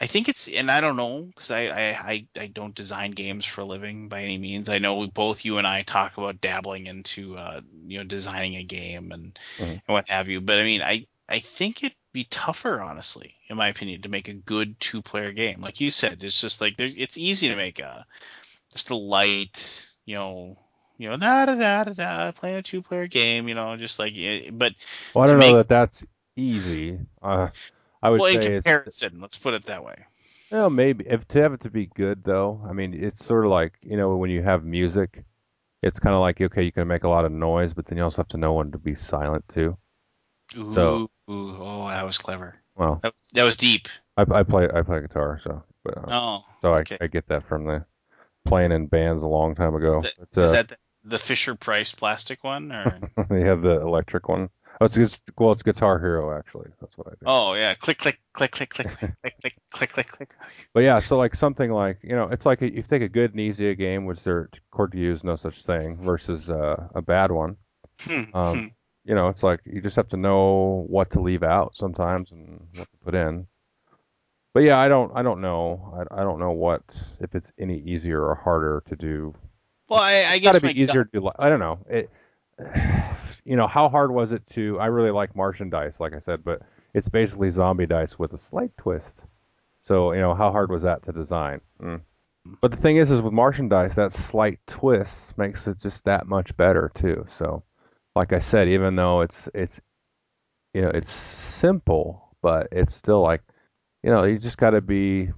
Speaker 2: I think it's and I don't know because I, I I I don't design games for a living by any means. I know we, both you and I talk about dabbling into uh you know designing a game and
Speaker 1: Mhm.
Speaker 2: and what have you. But I mean I I think it'd be tougher honestly in my opinion to make a good two player game. Like you said, it's just like it's easy to make a just a light you know you know da da da da da playing a two player game you know just like eh, but
Speaker 1: Well, I don't know that that's easy. Uh, I would
Speaker 2: well in
Speaker 1: say it's
Speaker 2: comparison let's put it that way
Speaker 1: well, maybe if to have it to be good though. I mean, it's sort of like you know when you have music, it's kind of like okay, you can make a lot of noise, but then you also have to know when to be silent too. So,
Speaker 2: ooh, ooh oh that was clever
Speaker 1: well,
Speaker 2: that, that was deep
Speaker 1: I, I play I play guitar, so but uh,
Speaker 2: oh
Speaker 1: so I
Speaker 2: okay
Speaker 1: I get that from the playing in bands a long time
Speaker 2: is
Speaker 1: ago.
Speaker 2: that
Speaker 1: But
Speaker 2: is
Speaker 1: uh,
Speaker 2: that the, the Fisher Price plastic one or (laughs)
Speaker 1: they have the electric one. Oh, it's just well, it's Guitar Hero actually. That's what I do.
Speaker 2: oh yeah click click click click click click click click click click (laughs)
Speaker 1: But yeah, so like something like you know, it's like if you take a good and easy game, which there chord to use no such thing, versus uh, a bad one.
Speaker 2: Hmm,
Speaker 1: Um,
Speaker 2: hmm.
Speaker 1: you know, it's like you just have to know what to leave out sometimes and what to put in. But yeah, I don't I don't know. I, I don't know what if it's any easier or harder to do.
Speaker 2: Well I,
Speaker 1: It's
Speaker 2: I
Speaker 1: got to
Speaker 2: guess
Speaker 1: be easier
Speaker 2: gut
Speaker 1: to li- I don't know. It, (sighs) you know, how hard was it to? I really like Martian dice, like I said, but it's basically zombie dice with a slight twist. So you know, how hard was that to design? Mm. But the thing is, is with Martian dice, that slight twist makes it just that much better too. So, like I said, even though it's it's you know it's simple, but it's still like you know you just got to be.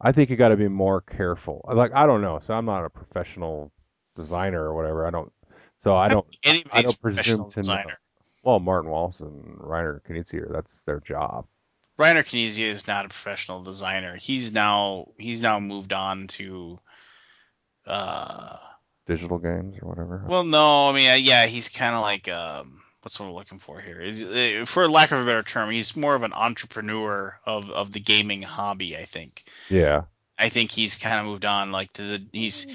Speaker 1: I think you got to be more careful. Like I don't know, so I'm not a professional designer or whatever. I don't. So I don't. I don't presume
Speaker 2: professional
Speaker 1: to know.
Speaker 2: designer
Speaker 1: Well, Martin Wallace and Reiner Knizia, that's their job.
Speaker 2: Reiner Knizia is not a professional designer he's now he's now moved on to uh
Speaker 1: Digital games or whatever.
Speaker 2: Well, no, I mean, yeah, he's kind of like um, what's what we're looking for here is, uh, for lack of a better term, he's more of an entrepreneur of of the gaming hobby. I think.
Speaker 1: Yeah.
Speaker 2: I think he's kind of moved on, like to the he's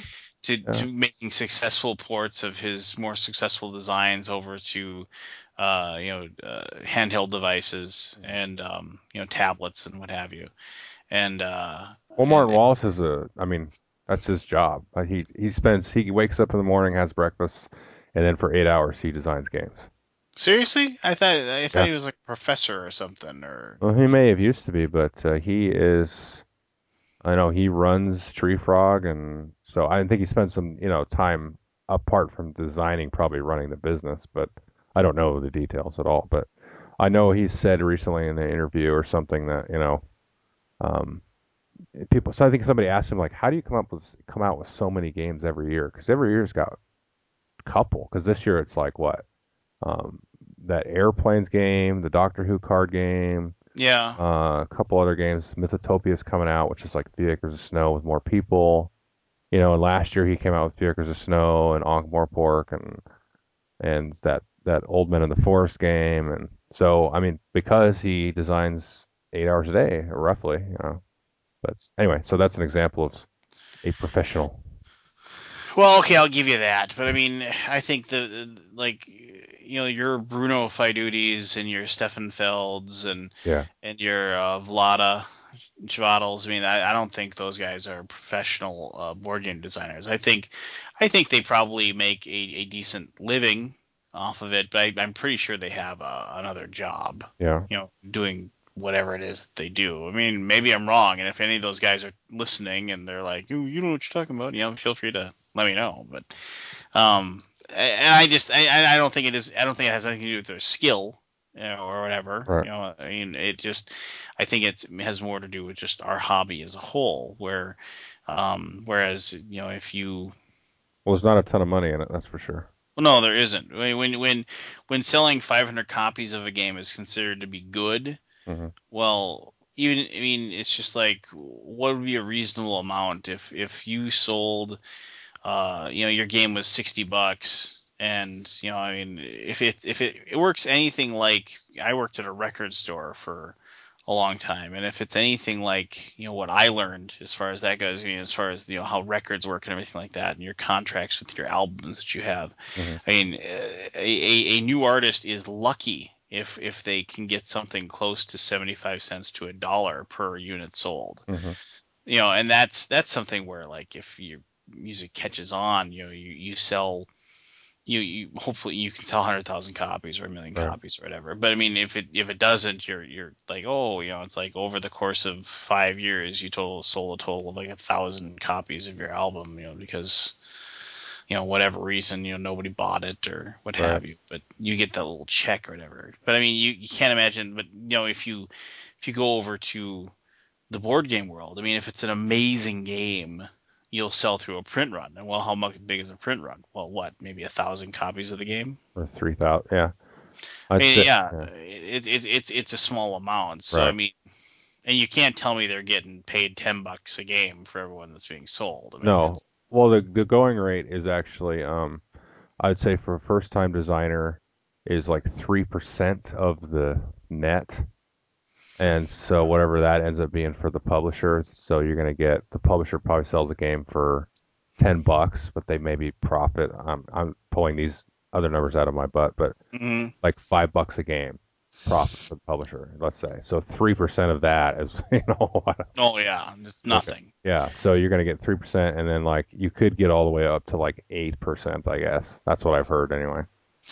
Speaker 2: to
Speaker 1: Yeah.
Speaker 2: to making successful ports of his more successful designs over to. Uh, you know, uh, handheld devices and um, you know tablets and what have you, and uh,
Speaker 1: Well,
Speaker 2: and
Speaker 1: Martin Wallace is a, I mean, that's his job. He he spends he wakes up in the morning, has breakfast, and then for eight hours he designs games.
Speaker 2: Seriously, I thought I thought
Speaker 1: Yeah.
Speaker 2: he was like a professor or something, or
Speaker 1: Well, he may have used to be, but uh, he is. I know he runs Treefrog, and so I think he spends some you know time apart from designing, probably running the business. But I don't know the details at all. But I know he said recently in an interview or something that you know. Um, people so I think somebody asked him like how do you come up with come out with so many games every year because every year's got a couple because this year it's like what um, that airplanes game the Doctor Who card game
Speaker 2: yeah.
Speaker 1: uh, a couple other games Mythotopia is coming out which is like Few Acres of Snow with more people you know and last year he came out with Few Acres of Snow and Ankh Morpork and and that that Old Men in the Forest game and so I mean because he designs eight hours a day roughly you know but anyway so that's an example of a professional.
Speaker 2: Well, okay, I'll give you that, but I mean, I think the like you know your Bruno Faiduttis and your Stefan Felds and
Speaker 1: Yeah.
Speaker 2: and your uh, Vlaada Chvátils. I mean, I, I don't think those guys are professional uh, board game designers. I think I think they probably make a, a decent living off of it, but I, I'm pretty sure they have uh, another job.
Speaker 1: Yeah.
Speaker 2: You know, doing whatever it is that they do. I mean, maybe I'm wrong, and if any of those guys are listening and they're like, "You, you know what you're talking about," you know, feel free to let me know. But um, and I just I, I don't think it is. I don't think it has anything to do with their skill. You know, or whatever.
Speaker 1: Right.
Speaker 2: You know, I mean, it just, I think it has more to do with just our hobby as a whole. Where, um, whereas you know, if you
Speaker 1: Well, there's not a ton of money in it, that's for sure.
Speaker 2: well, no, there isn't. I mean, when when when selling 500 copies of a game is considered to be good,
Speaker 1: hmm
Speaker 2: well, even I mean, it's just like what would be a reasonable amount if if you sold, uh, you know, your game was 60 bucks, and you know, I mean, if it if it, it works anything like I worked at a record store for a long time, and if it's anything like you know what I learned as far as that goes, I mean, as far as you know how records work and everything like that, and your contracts with your albums that you have,
Speaker 1: hmm
Speaker 2: I mean, uh, a, a, a new artist is lucky if if they can get something close to 75 cents to a dollar per unit sold.
Speaker 1: hmm
Speaker 2: You know, and that's that's something where like if your music catches on, you know, you, you sell you, you (laughs) hopefully you can sell 100,000 copies or a million
Speaker 1: Right.
Speaker 2: copies or whatever. But I mean if it if it doesn't, you're you're like, "Oh, you know, it's like over the course of 5 years you total sold a total of like a 1,000 copies of your album, you know, because you know, whatever reason, you know, nobody bought it or what
Speaker 1: Right.
Speaker 2: have you. But you get that little check or whatever. But I mean, you, you can't imagine. But you know, if you if you go over to the board game world, I mean, if it's an amazing game, you'll sell through a print run. And well, how much big is a print run? Well, what? Maybe a thousand copies of the game.
Speaker 1: Or 3,000. Yeah.
Speaker 2: I mean,
Speaker 1: say,
Speaker 2: yeah,
Speaker 1: yeah.
Speaker 2: it, it, it's it's a small amount. So I mean. And you can't tell me they're getting paid ten bucks a game for everyone that's being sold. I mean,
Speaker 1: No.
Speaker 2: it's-
Speaker 1: Well, the the going rate is actually, um, I'd say for a first time designer is like 3% of the net. And so whatever that ends up being for the publisher, so you're going to get the publisher probably sells a game for 10 bucks, but they maybe profit. I'm I'm pulling these other numbers out of my butt, but
Speaker 2: Mhm.
Speaker 1: like 5 bucks a game profit for the publisher, let's say. So 3% of that is, (laughs) you know, (laughs)
Speaker 2: Oh yeah, it's nothing.
Speaker 1: yeah, so you're going to get 3% and then like you could get all the way up to like 8%, I guess. That's what I've heard anyway.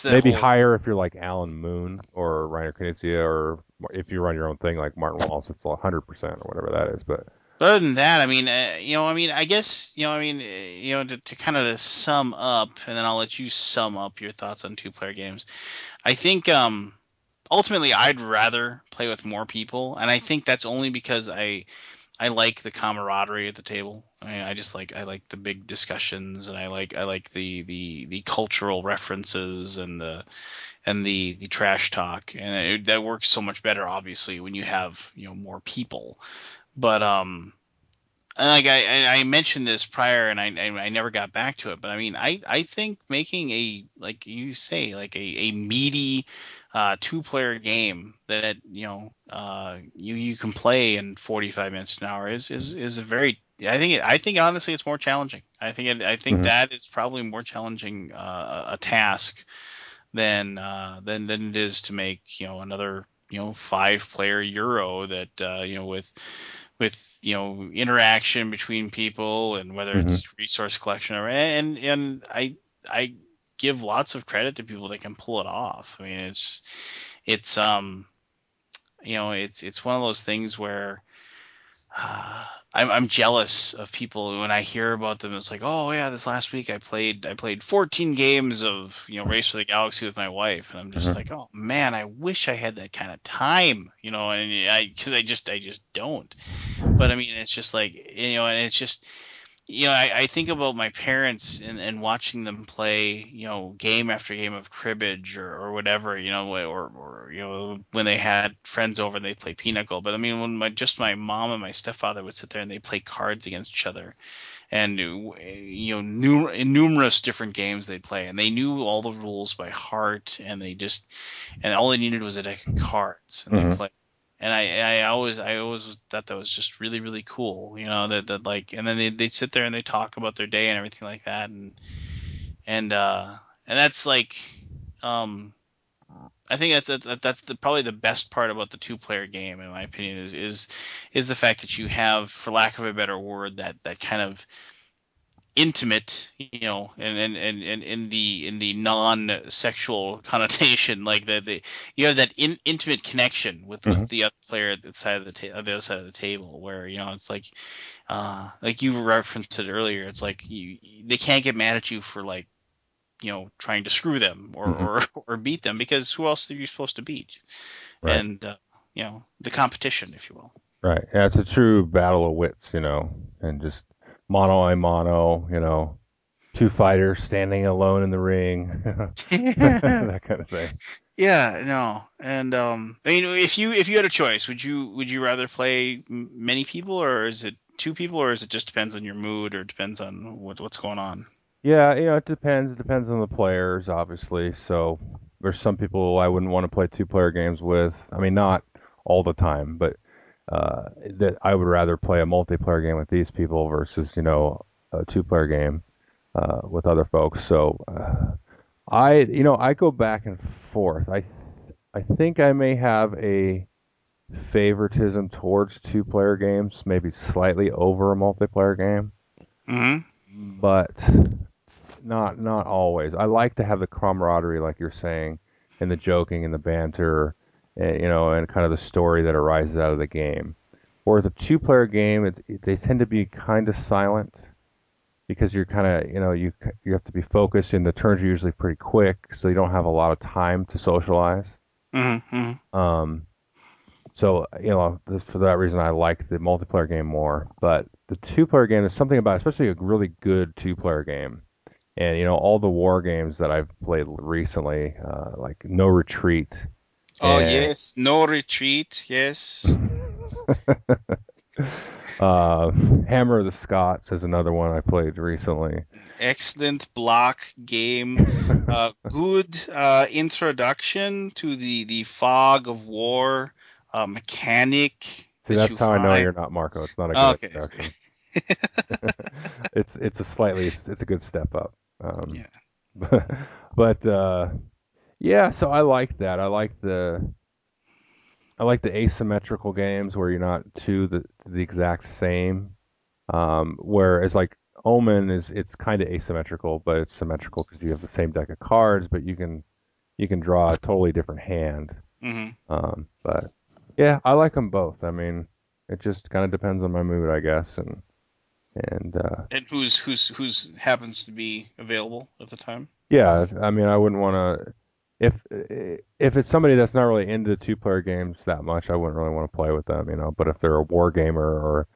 Speaker 1: Maybe
Speaker 2: whole-
Speaker 1: higher if you're like Alan Moon or Reiner Knizia or if you run your own thing like Martin Wallace, it's 100% or whatever that is. But
Speaker 2: But other than that, I mean, uh, you know, I mean, I guess, you know, I mean, uh, you know, to, to kind of sum up, and then I'll let you sum up your thoughts on two-player games. I think, um, ultimately, I'd rather play with more people, and I think that's only because I, I like the camaraderie at the table. I, I just like, I like the big discussions, and I like, I like the the the cultural references and the and the the trash talk, and it, that works so much better, obviously, when you have you know more people. But um, like I, I mentioned this prior, and I, I never got back to it. But I mean, I I think making a like you say like a a meaty uh, two player game that you know uh, you you can play in 45 minutes an hour is is is a very I think it, I think honestly it's more challenging. I think it, I think
Speaker 1: Mhm.
Speaker 2: that is probably more challenging uh, a task than uh, than than it is to make you know another you know five player Euro that uh, you know with with you know interaction between people and whether it's resource collection or and and I I give lots of credit to people that can pull it off. I mean it's it's um you know it's it's one of those things where uh, I'm I'm jealous of people when I hear about them. It's like, oh yeah, this last week I played I played 14 games of you know Race for the Galaxy with my wife, and I'm just
Speaker 1: Mhm.
Speaker 2: like, oh man, I wish I had that kind of time, you know, and I because I just I just don't. But I mean, it's just like you know, and it's just you know, I, I think about my parents and, and watching them play, you know, game after game of cribbage or, or whatever, you know, or, or you know, when they had friends over and they play pinochle. But I mean, when my just my mom and my stepfather would sit there and they play cards against each other, and you know, nu- numerous different games they play, and they knew all the rules by heart, and they just, and all they needed was a deck of cards, and
Speaker 1: Mhm.
Speaker 2: they play and I, I always I always thought that was just really really cool you know that, that like and then they they sit there and they talk about their day and everything like that. And and uh and that's like um I think that's that's, that's the, probably the best part about the two player game in my opinion is is is the fact that you have for lack of a better word that that kind of intimate, you know, and and and, and in the in the non-sexual (laughs) connotation, like the, the you have that in, intimate connection with with
Speaker 1: Mhm.
Speaker 2: the other player at the side of the ta- the other side of the table, where you know it's like, uh, like you referenced it earlier, it's like you they can't get mad at you for like you know trying to screw them or
Speaker 1: Mhm.
Speaker 2: or, (laughs) or beat them because who else are you supposed to beat?
Speaker 1: Right.
Speaker 2: And uh, you know the competition, if you will.
Speaker 1: Right. Yeah, it's a true battle of wits, you know, and just mono a mono, you know, two fighters standing alone in the ring, (laughs) (laughs) that kind of thing.
Speaker 2: Yeah, no, and um, I mean, if you if you had a choice, would you would you rather play m- many people, or is it two people, or is it just depends on your mood, or depends on what what's going on?
Speaker 1: Yeah, you know, it depends. It depends on the players, obviously. So there's some people I wouldn't want to play two player games with. I mean, not all the time, but uh, that I would rather play a multiplayer game with these people versus, you know, a two player game uh, with other folks. So uh, I, you know, I go back and forth. I I think I may have a favoritism towards two player games, maybe slightly over a multiplayer game,
Speaker 2: hmm
Speaker 1: but not not always. I like to have the camaraderie, like you're saying, and the joking and the banter, you know, and kind of the story that arises out of the game. Or the two-player game, it, it, they tend to be kind of silent because you're kind of, you know, you you have to be focused, and the turns are usually pretty quick, so you don't have a lot of time to socialize.
Speaker 2: hmm hmm
Speaker 1: Um, so you know, for that reason, I like the multiplayer game more. But the two-player game, there's something about, especially a really good two-player game and you know all the war games that I've played recently, uh, like No Retreat
Speaker 2: Oh
Speaker 1: and
Speaker 2: yes, no retreat. Yes, (laughs)
Speaker 1: uh, Hammer of the Scots is another one I played recently.
Speaker 2: excellent block game. (laughs) Uh, good uh, introduction to the the fog of war uh, mechanic
Speaker 1: See,
Speaker 2: that
Speaker 1: that's how I know you're not Marco. It's not a good
Speaker 2: Okay,
Speaker 1: introduction. (laughs) it's it's a slightly it's a good step up. Um,
Speaker 2: yeah.
Speaker 1: but but uh, yeah, so I like that. I like the I like the asymmetrical games where you're not two the the exact same. Um, whereas like Omen is it's kind of asymmetrical, but it's symmetrical because you have the same deck of cards, but you can you can draw a totally different hand.
Speaker 2: hmm
Speaker 1: Um, but yeah, I like them both. I mean, it just kind of depends on my mood, I guess, and and uh,
Speaker 2: And who's who's who's happens to be available at the time?
Speaker 1: yeah, I mean, I wouldn't want to. If if it's somebody that's not really into two player games that much, I wouldn't really want to play with them, you know. But if they're a war gamer or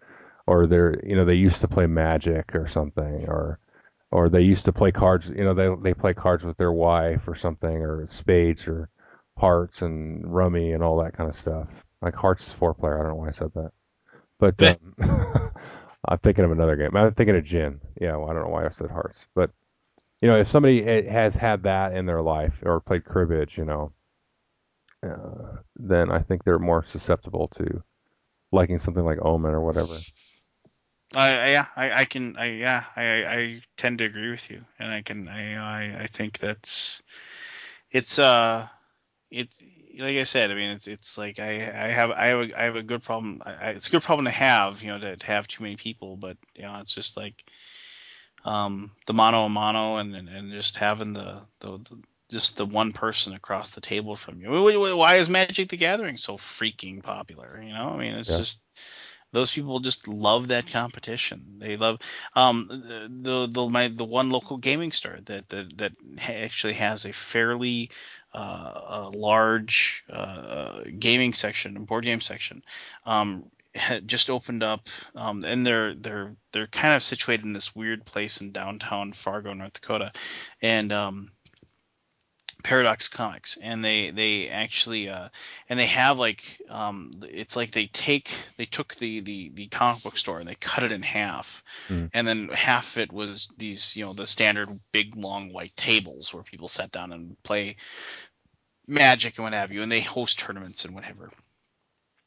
Speaker 1: or they're you know they used to play Magic or something or or they used to play cards. You know, they they play cards with their wife or something, or spades or hearts and rummy and all that kind of stuff. Like hearts is four player. I don't know why I said that, but um, (laughs) I'm thinking of another game. I'm thinking of gin. Yeah, well, I don't know why I said hearts, but you know, if somebody has had that in their life or played cribbage, you know, uh, then I think they're more susceptible to liking something like Omen or whatever.
Speaker 2: I, yeah, I, I can I yeah, I I tend to agree with you, and I can I I, I think that's it's uh it's like I said, I mean it's it's like I I have I have a, I have a good problem. I, it's a good problem to have, you know, to have too many people, but you know, it's just like um the mono a mono and, and and just having the the, the just the one person across the table from you. Why is Magic the Gathering so freaking popular? You know, I mean, it's
Speaker 1: Yeah.
Speaker 2: just those people just love that competition. They love um, the, the the my the one local gaming store that that, that actually has a fairly uh, a large uh, gaming section, a board game section. Um, just opened up, um, and they're they're they're kind of situated in this weird place in downtown Fargo, North Dakota, and um, Paradox Comics, and they they actually uh, and they have like um, it's like they take they took the, the the comic book store and they cut it in half,
Speaker 1: Mm.
Speaker 2: and then half of it was these you know the standard big long white tables where people sat down and play Magic and what have you, and they host tournaments and whatever,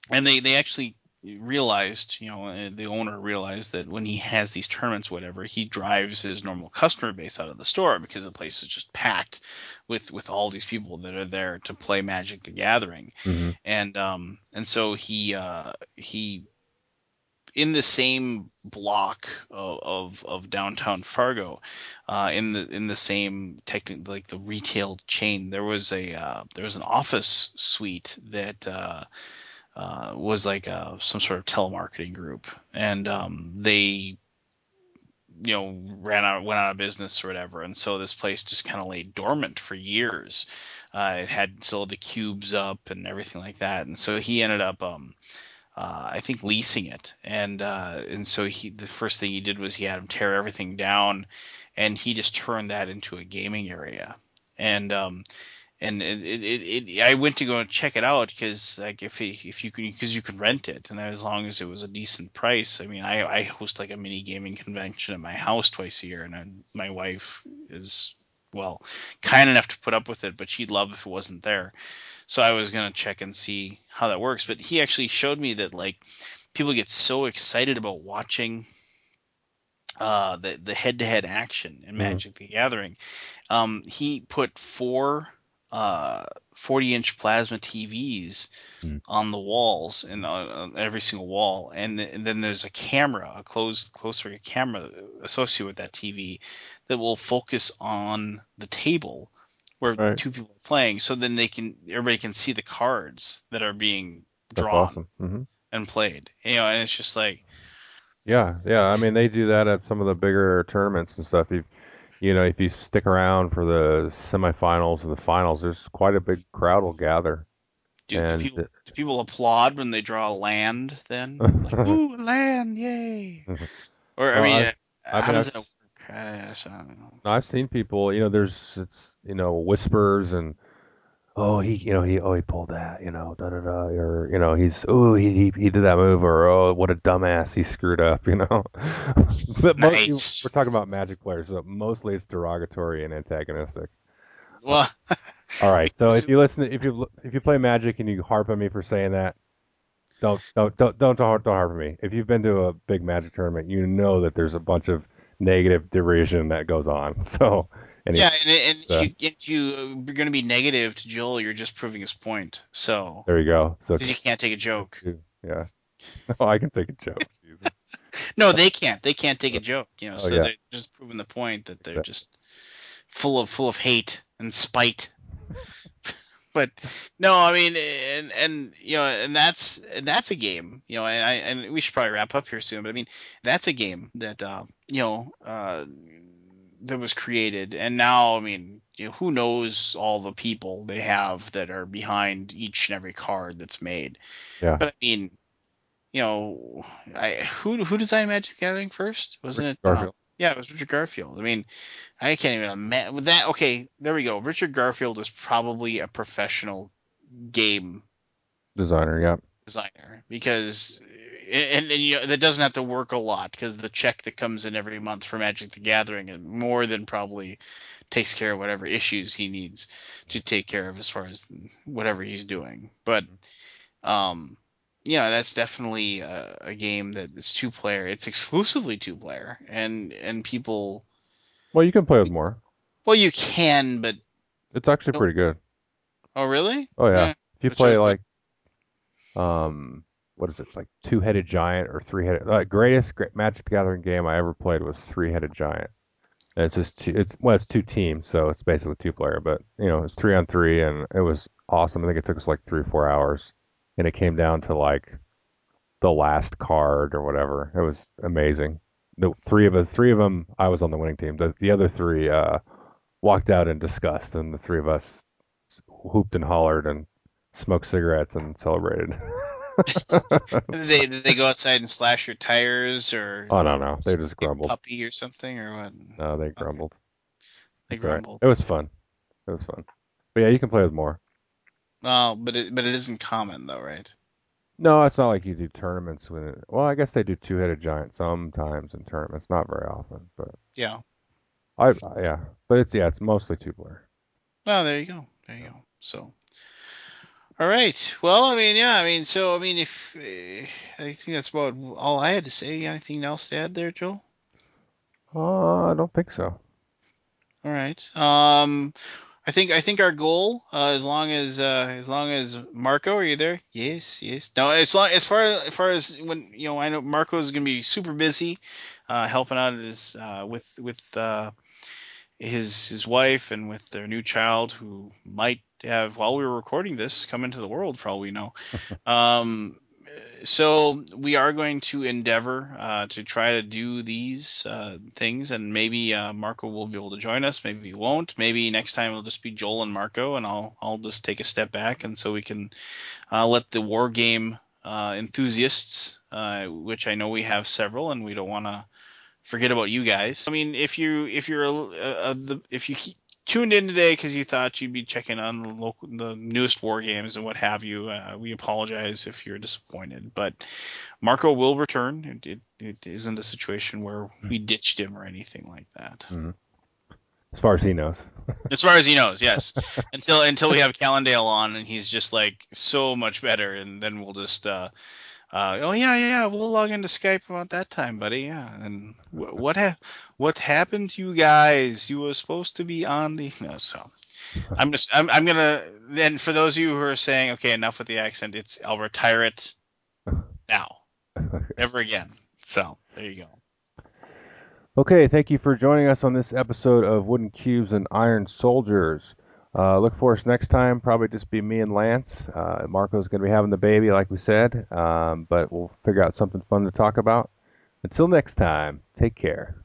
Speaker 2: and they they actually realized you know the owner realized that when he has these tournaments whatever he drives his normal customer base out of the store because the place is just packed with with all these people that are there to play magic the gathering.
Speaker 1: Hmm
Speaker 2: and um and so he uh he in the same block of of, of downtown Fargo, uh, in the in the same technic like the retail chain, there was a uh, there was an office suite that uh, uh, was like a, some sort of telemarketing group, and um, they you know ran out went out of business or whatever, and so this place just kind of lay dormant for years. Uh, it had still the cubes up and everything like that, and so he ended up um, uh, I think leasing it, and uh, and so he the first thing he did was he had him tear everything down, and he just turned that into a gaming area, and um, and it, it, it, I went to go and check it out because like if he, if you can because you can rent it, and as long as it was a decent price, I mean I I host like a mini gaming convention at my house twice a year, and I, my wife is well kind enough to put up with it, but she'd love if it wasn't there. So I was gonna check and see how that works. But he actually showed me that like people get so excited about watching uh, the the head to head action in Magic the Gathering. Um, he put four uh, 40 inch plasma TVs
Speaker 1: Hmm.
Speaker 2: on the walls and on, on every single wall, and, th- and then there's a camera, a closed close circuit camera associated with that TV that will focus on the table where
Speaker 1: Right.
Speaker 2: two people are playing, so then they can everybody can see the cards that are being drawn
Speaker 1: awesome. hmm
Speaker 2: and played. You know, and it's just like
Speaker 1: Yeah, yeah. I mean, they do that at some of the bigger tournaments and stuff. If you know, if you stick around for the semifinals and the finals, there's quite a big crowd will gather.
Speaker 2: do, do people do people applaud when they draw land then? (laughs) Like, ooh, land, yay. (laughs) Or I mean,
Speaker 1: I've-
Speaker 2: uh,
Speaker 1: I
Speaker 2: how
Speaker 1: mean,
Speaker 2: does
Speaker 1: I've
Speaker 2: that work? Uh, I don't know.
Speaker 1: I've seen people. You know, there's it's you know whispers and oh he you know he oh he pulled that you know da da da or you know he's oh he he, he did that move or oh what a dumbass he screwed up (laughs) you know. but mostly
Speaker 2: Nice.
Speaker 1: we're talking about Magic players, so mostly it's derogatory and antagonistic.
Speaker 2: Well, (laughs)
Speaker 1: All right. So
Speaker 2: So-
Speaker 1: if you listen, if you if you play Magic and you harp on me for saying that, don't don't don't don't don't harp on me. If you've been to a big Magic tournament, you know that there's a bunch of negative derision that goes on. (laughs) So anyway,
Speaker 2: yeah, and, and
Speaker 1: uh,
Speaker 2: if you if you you're going to be negative to Joel, you're just proving his point. So
Speaker 1: there you go. So
Speaker 2: because you can't take a joke. (laughs)
Speaker 1: yeah, oh, (laughs) I can take a joke. (laughs)
Speaker 2: No, they can't. They can't take a joke. You know,
Speaker 1: Oh,
Speaker 2: so
Speaker 1: yeah.
Speaker 2: they're just proving the point that they're
Speaker 1: Exactly.
Speaker 2: just full of full of hate and spite. but no, I mean, and and you know, and that's and that's a game. You know, and I and we should probably wrap up here soon. But I mean, that's a game that uh, you know uh, that was created, and now I mean, you know, who knows all the people they have that are behind each and every card that's made.
Speaker 1: Yeah.
Speaker 2: But I mean, you know, I who who designed Magic the Gathering first? Wasn't
Speaker 1: Richard
Speaker 2: it? uh,
Speaker 1: Garfield.
Speaker 2: yeah, it was Richard Garfield. I mean, I can't even imagine with that. Okay, there we go. Richard Garfield is probably a professional game
Speaker 1: Designer. Yeah.
Speaker 2: designer because, and, and you know that doesn't have to work a lot because the check that comes in every month for Magic the Gathering more than probably takes care of whatever issues he needs to take care of as far as whatever he's doing. But, um, yeah, that's definitely a, a game that is two player. It's exclusively two player, and and people.
Speaker 1: Well, you can play with more.
Speaker 2: Well, you can, but
Speaker 1: It's actually
Speaker 2: Nope.
Speaker 1: pretty good.
Speaker 2: oh really?
Speaker 1: Oh yeah. If you
Speaker 2: Which
Speaker 1: play like, um, what is it? Like two-headed giant or three-headed. Like greatest great Magic the Gathering game I ever played was three-headed giant. And it's just two, it's well, it's two teams, so it's basically two-player. But you know, it's three on three, and it was awesome. I think it took us like three, or four hours, and it came down to like the last card or whatever. It was amazing. The three of us, three of them, I was on the winning team. The the other three uh, walked out in disgust, and the three of us hooped and hollered and smoked cigarettes and celebrated. (laughs)
Speaker 2: Did they did they go outside and slash your tires or
Speaker 1: oh no, no, they just grumbled.
Speaker 2: puppy or something or what?
Speaker 1: No, they grumbled.
Speaker 2: They
Speaker 1: It's all right.
Speaker 2: grumbled.
Speaker 1: It was fun. It was fun. But yeah, you can play with more.
Speaker 2: Oh, but it but it isn't common though, right?
Speaker 1: No, it's not like you do tournaments with it. Well, I guess they do two-headed giant sometimes in tournaments, not very often, but
Speaker 2: Yeah.
Speaker 1: I yeah, but it's yeah, it's mostly two-player.
Speaker 2: Oh, there you go. There you go. So. All right. Well, I mean, yeah. I mean, so I mean, if uh, I think that's about all I had to say. Anything else to add there, Joel?
Speaker 1: Uh, I don't think so.
Speaker 2: All right. Um, I think I think our goal, uh, as long as uh, as long as Marco, are you there? Yes, yes. No, as long as far as far as when you know, I know Marco is going to be super busy, uh, helping out his uh, with with uh, his his wife and with their new child who might have while we were recording this come into the world for all we know. (laughs) Um, so we are going to endeavor uh, to try to do these uh, things, and maybe uh, Marco will be able to join us. Maybe he won't. Maybe next time it'll just be Joel and Marco, and I'll I'll just take a step back, and so we can uh, let the war game uh, enthusiasts, uh, which I know we have several, and we don't want to forget about you guys. I mean, if you if you're a, a, a, the, if you tuned in today because you thought you'd be checking on the local, the newest war games and what have you. Uh, we apologize if you're disappointed, but Marco will return. It, it, it isn't a situation where we ditched him or anything like that.
Speaker 1: Mm-hmm. As far as he knows. (laughs)
Speaker 2: as far as he knows, yes. until until we have Callendale on and he's just like so much better, and then we'll just. Uh, uh, oh yeah, yeah, we'll log into Skype about that time, buddy. Yeah, and w- what ha- what happened to you guys? You were supposed to be on the no. So (laughs) I'm just I'm I'm gonna then for those of you who are saying okay, enough with the accent. It's I'll retire it (laughs) now, never again. So there you go.
Speaker 1: Okay, thank you for joining us on this episode of Wooden Cubes and Iron Soldiers. Uh, look for us next time. Probably just be me and Lance. Uh, Marco's going to be having the baby, like we said, um, but we'll figure out something fun to talk about. Until next time, take care.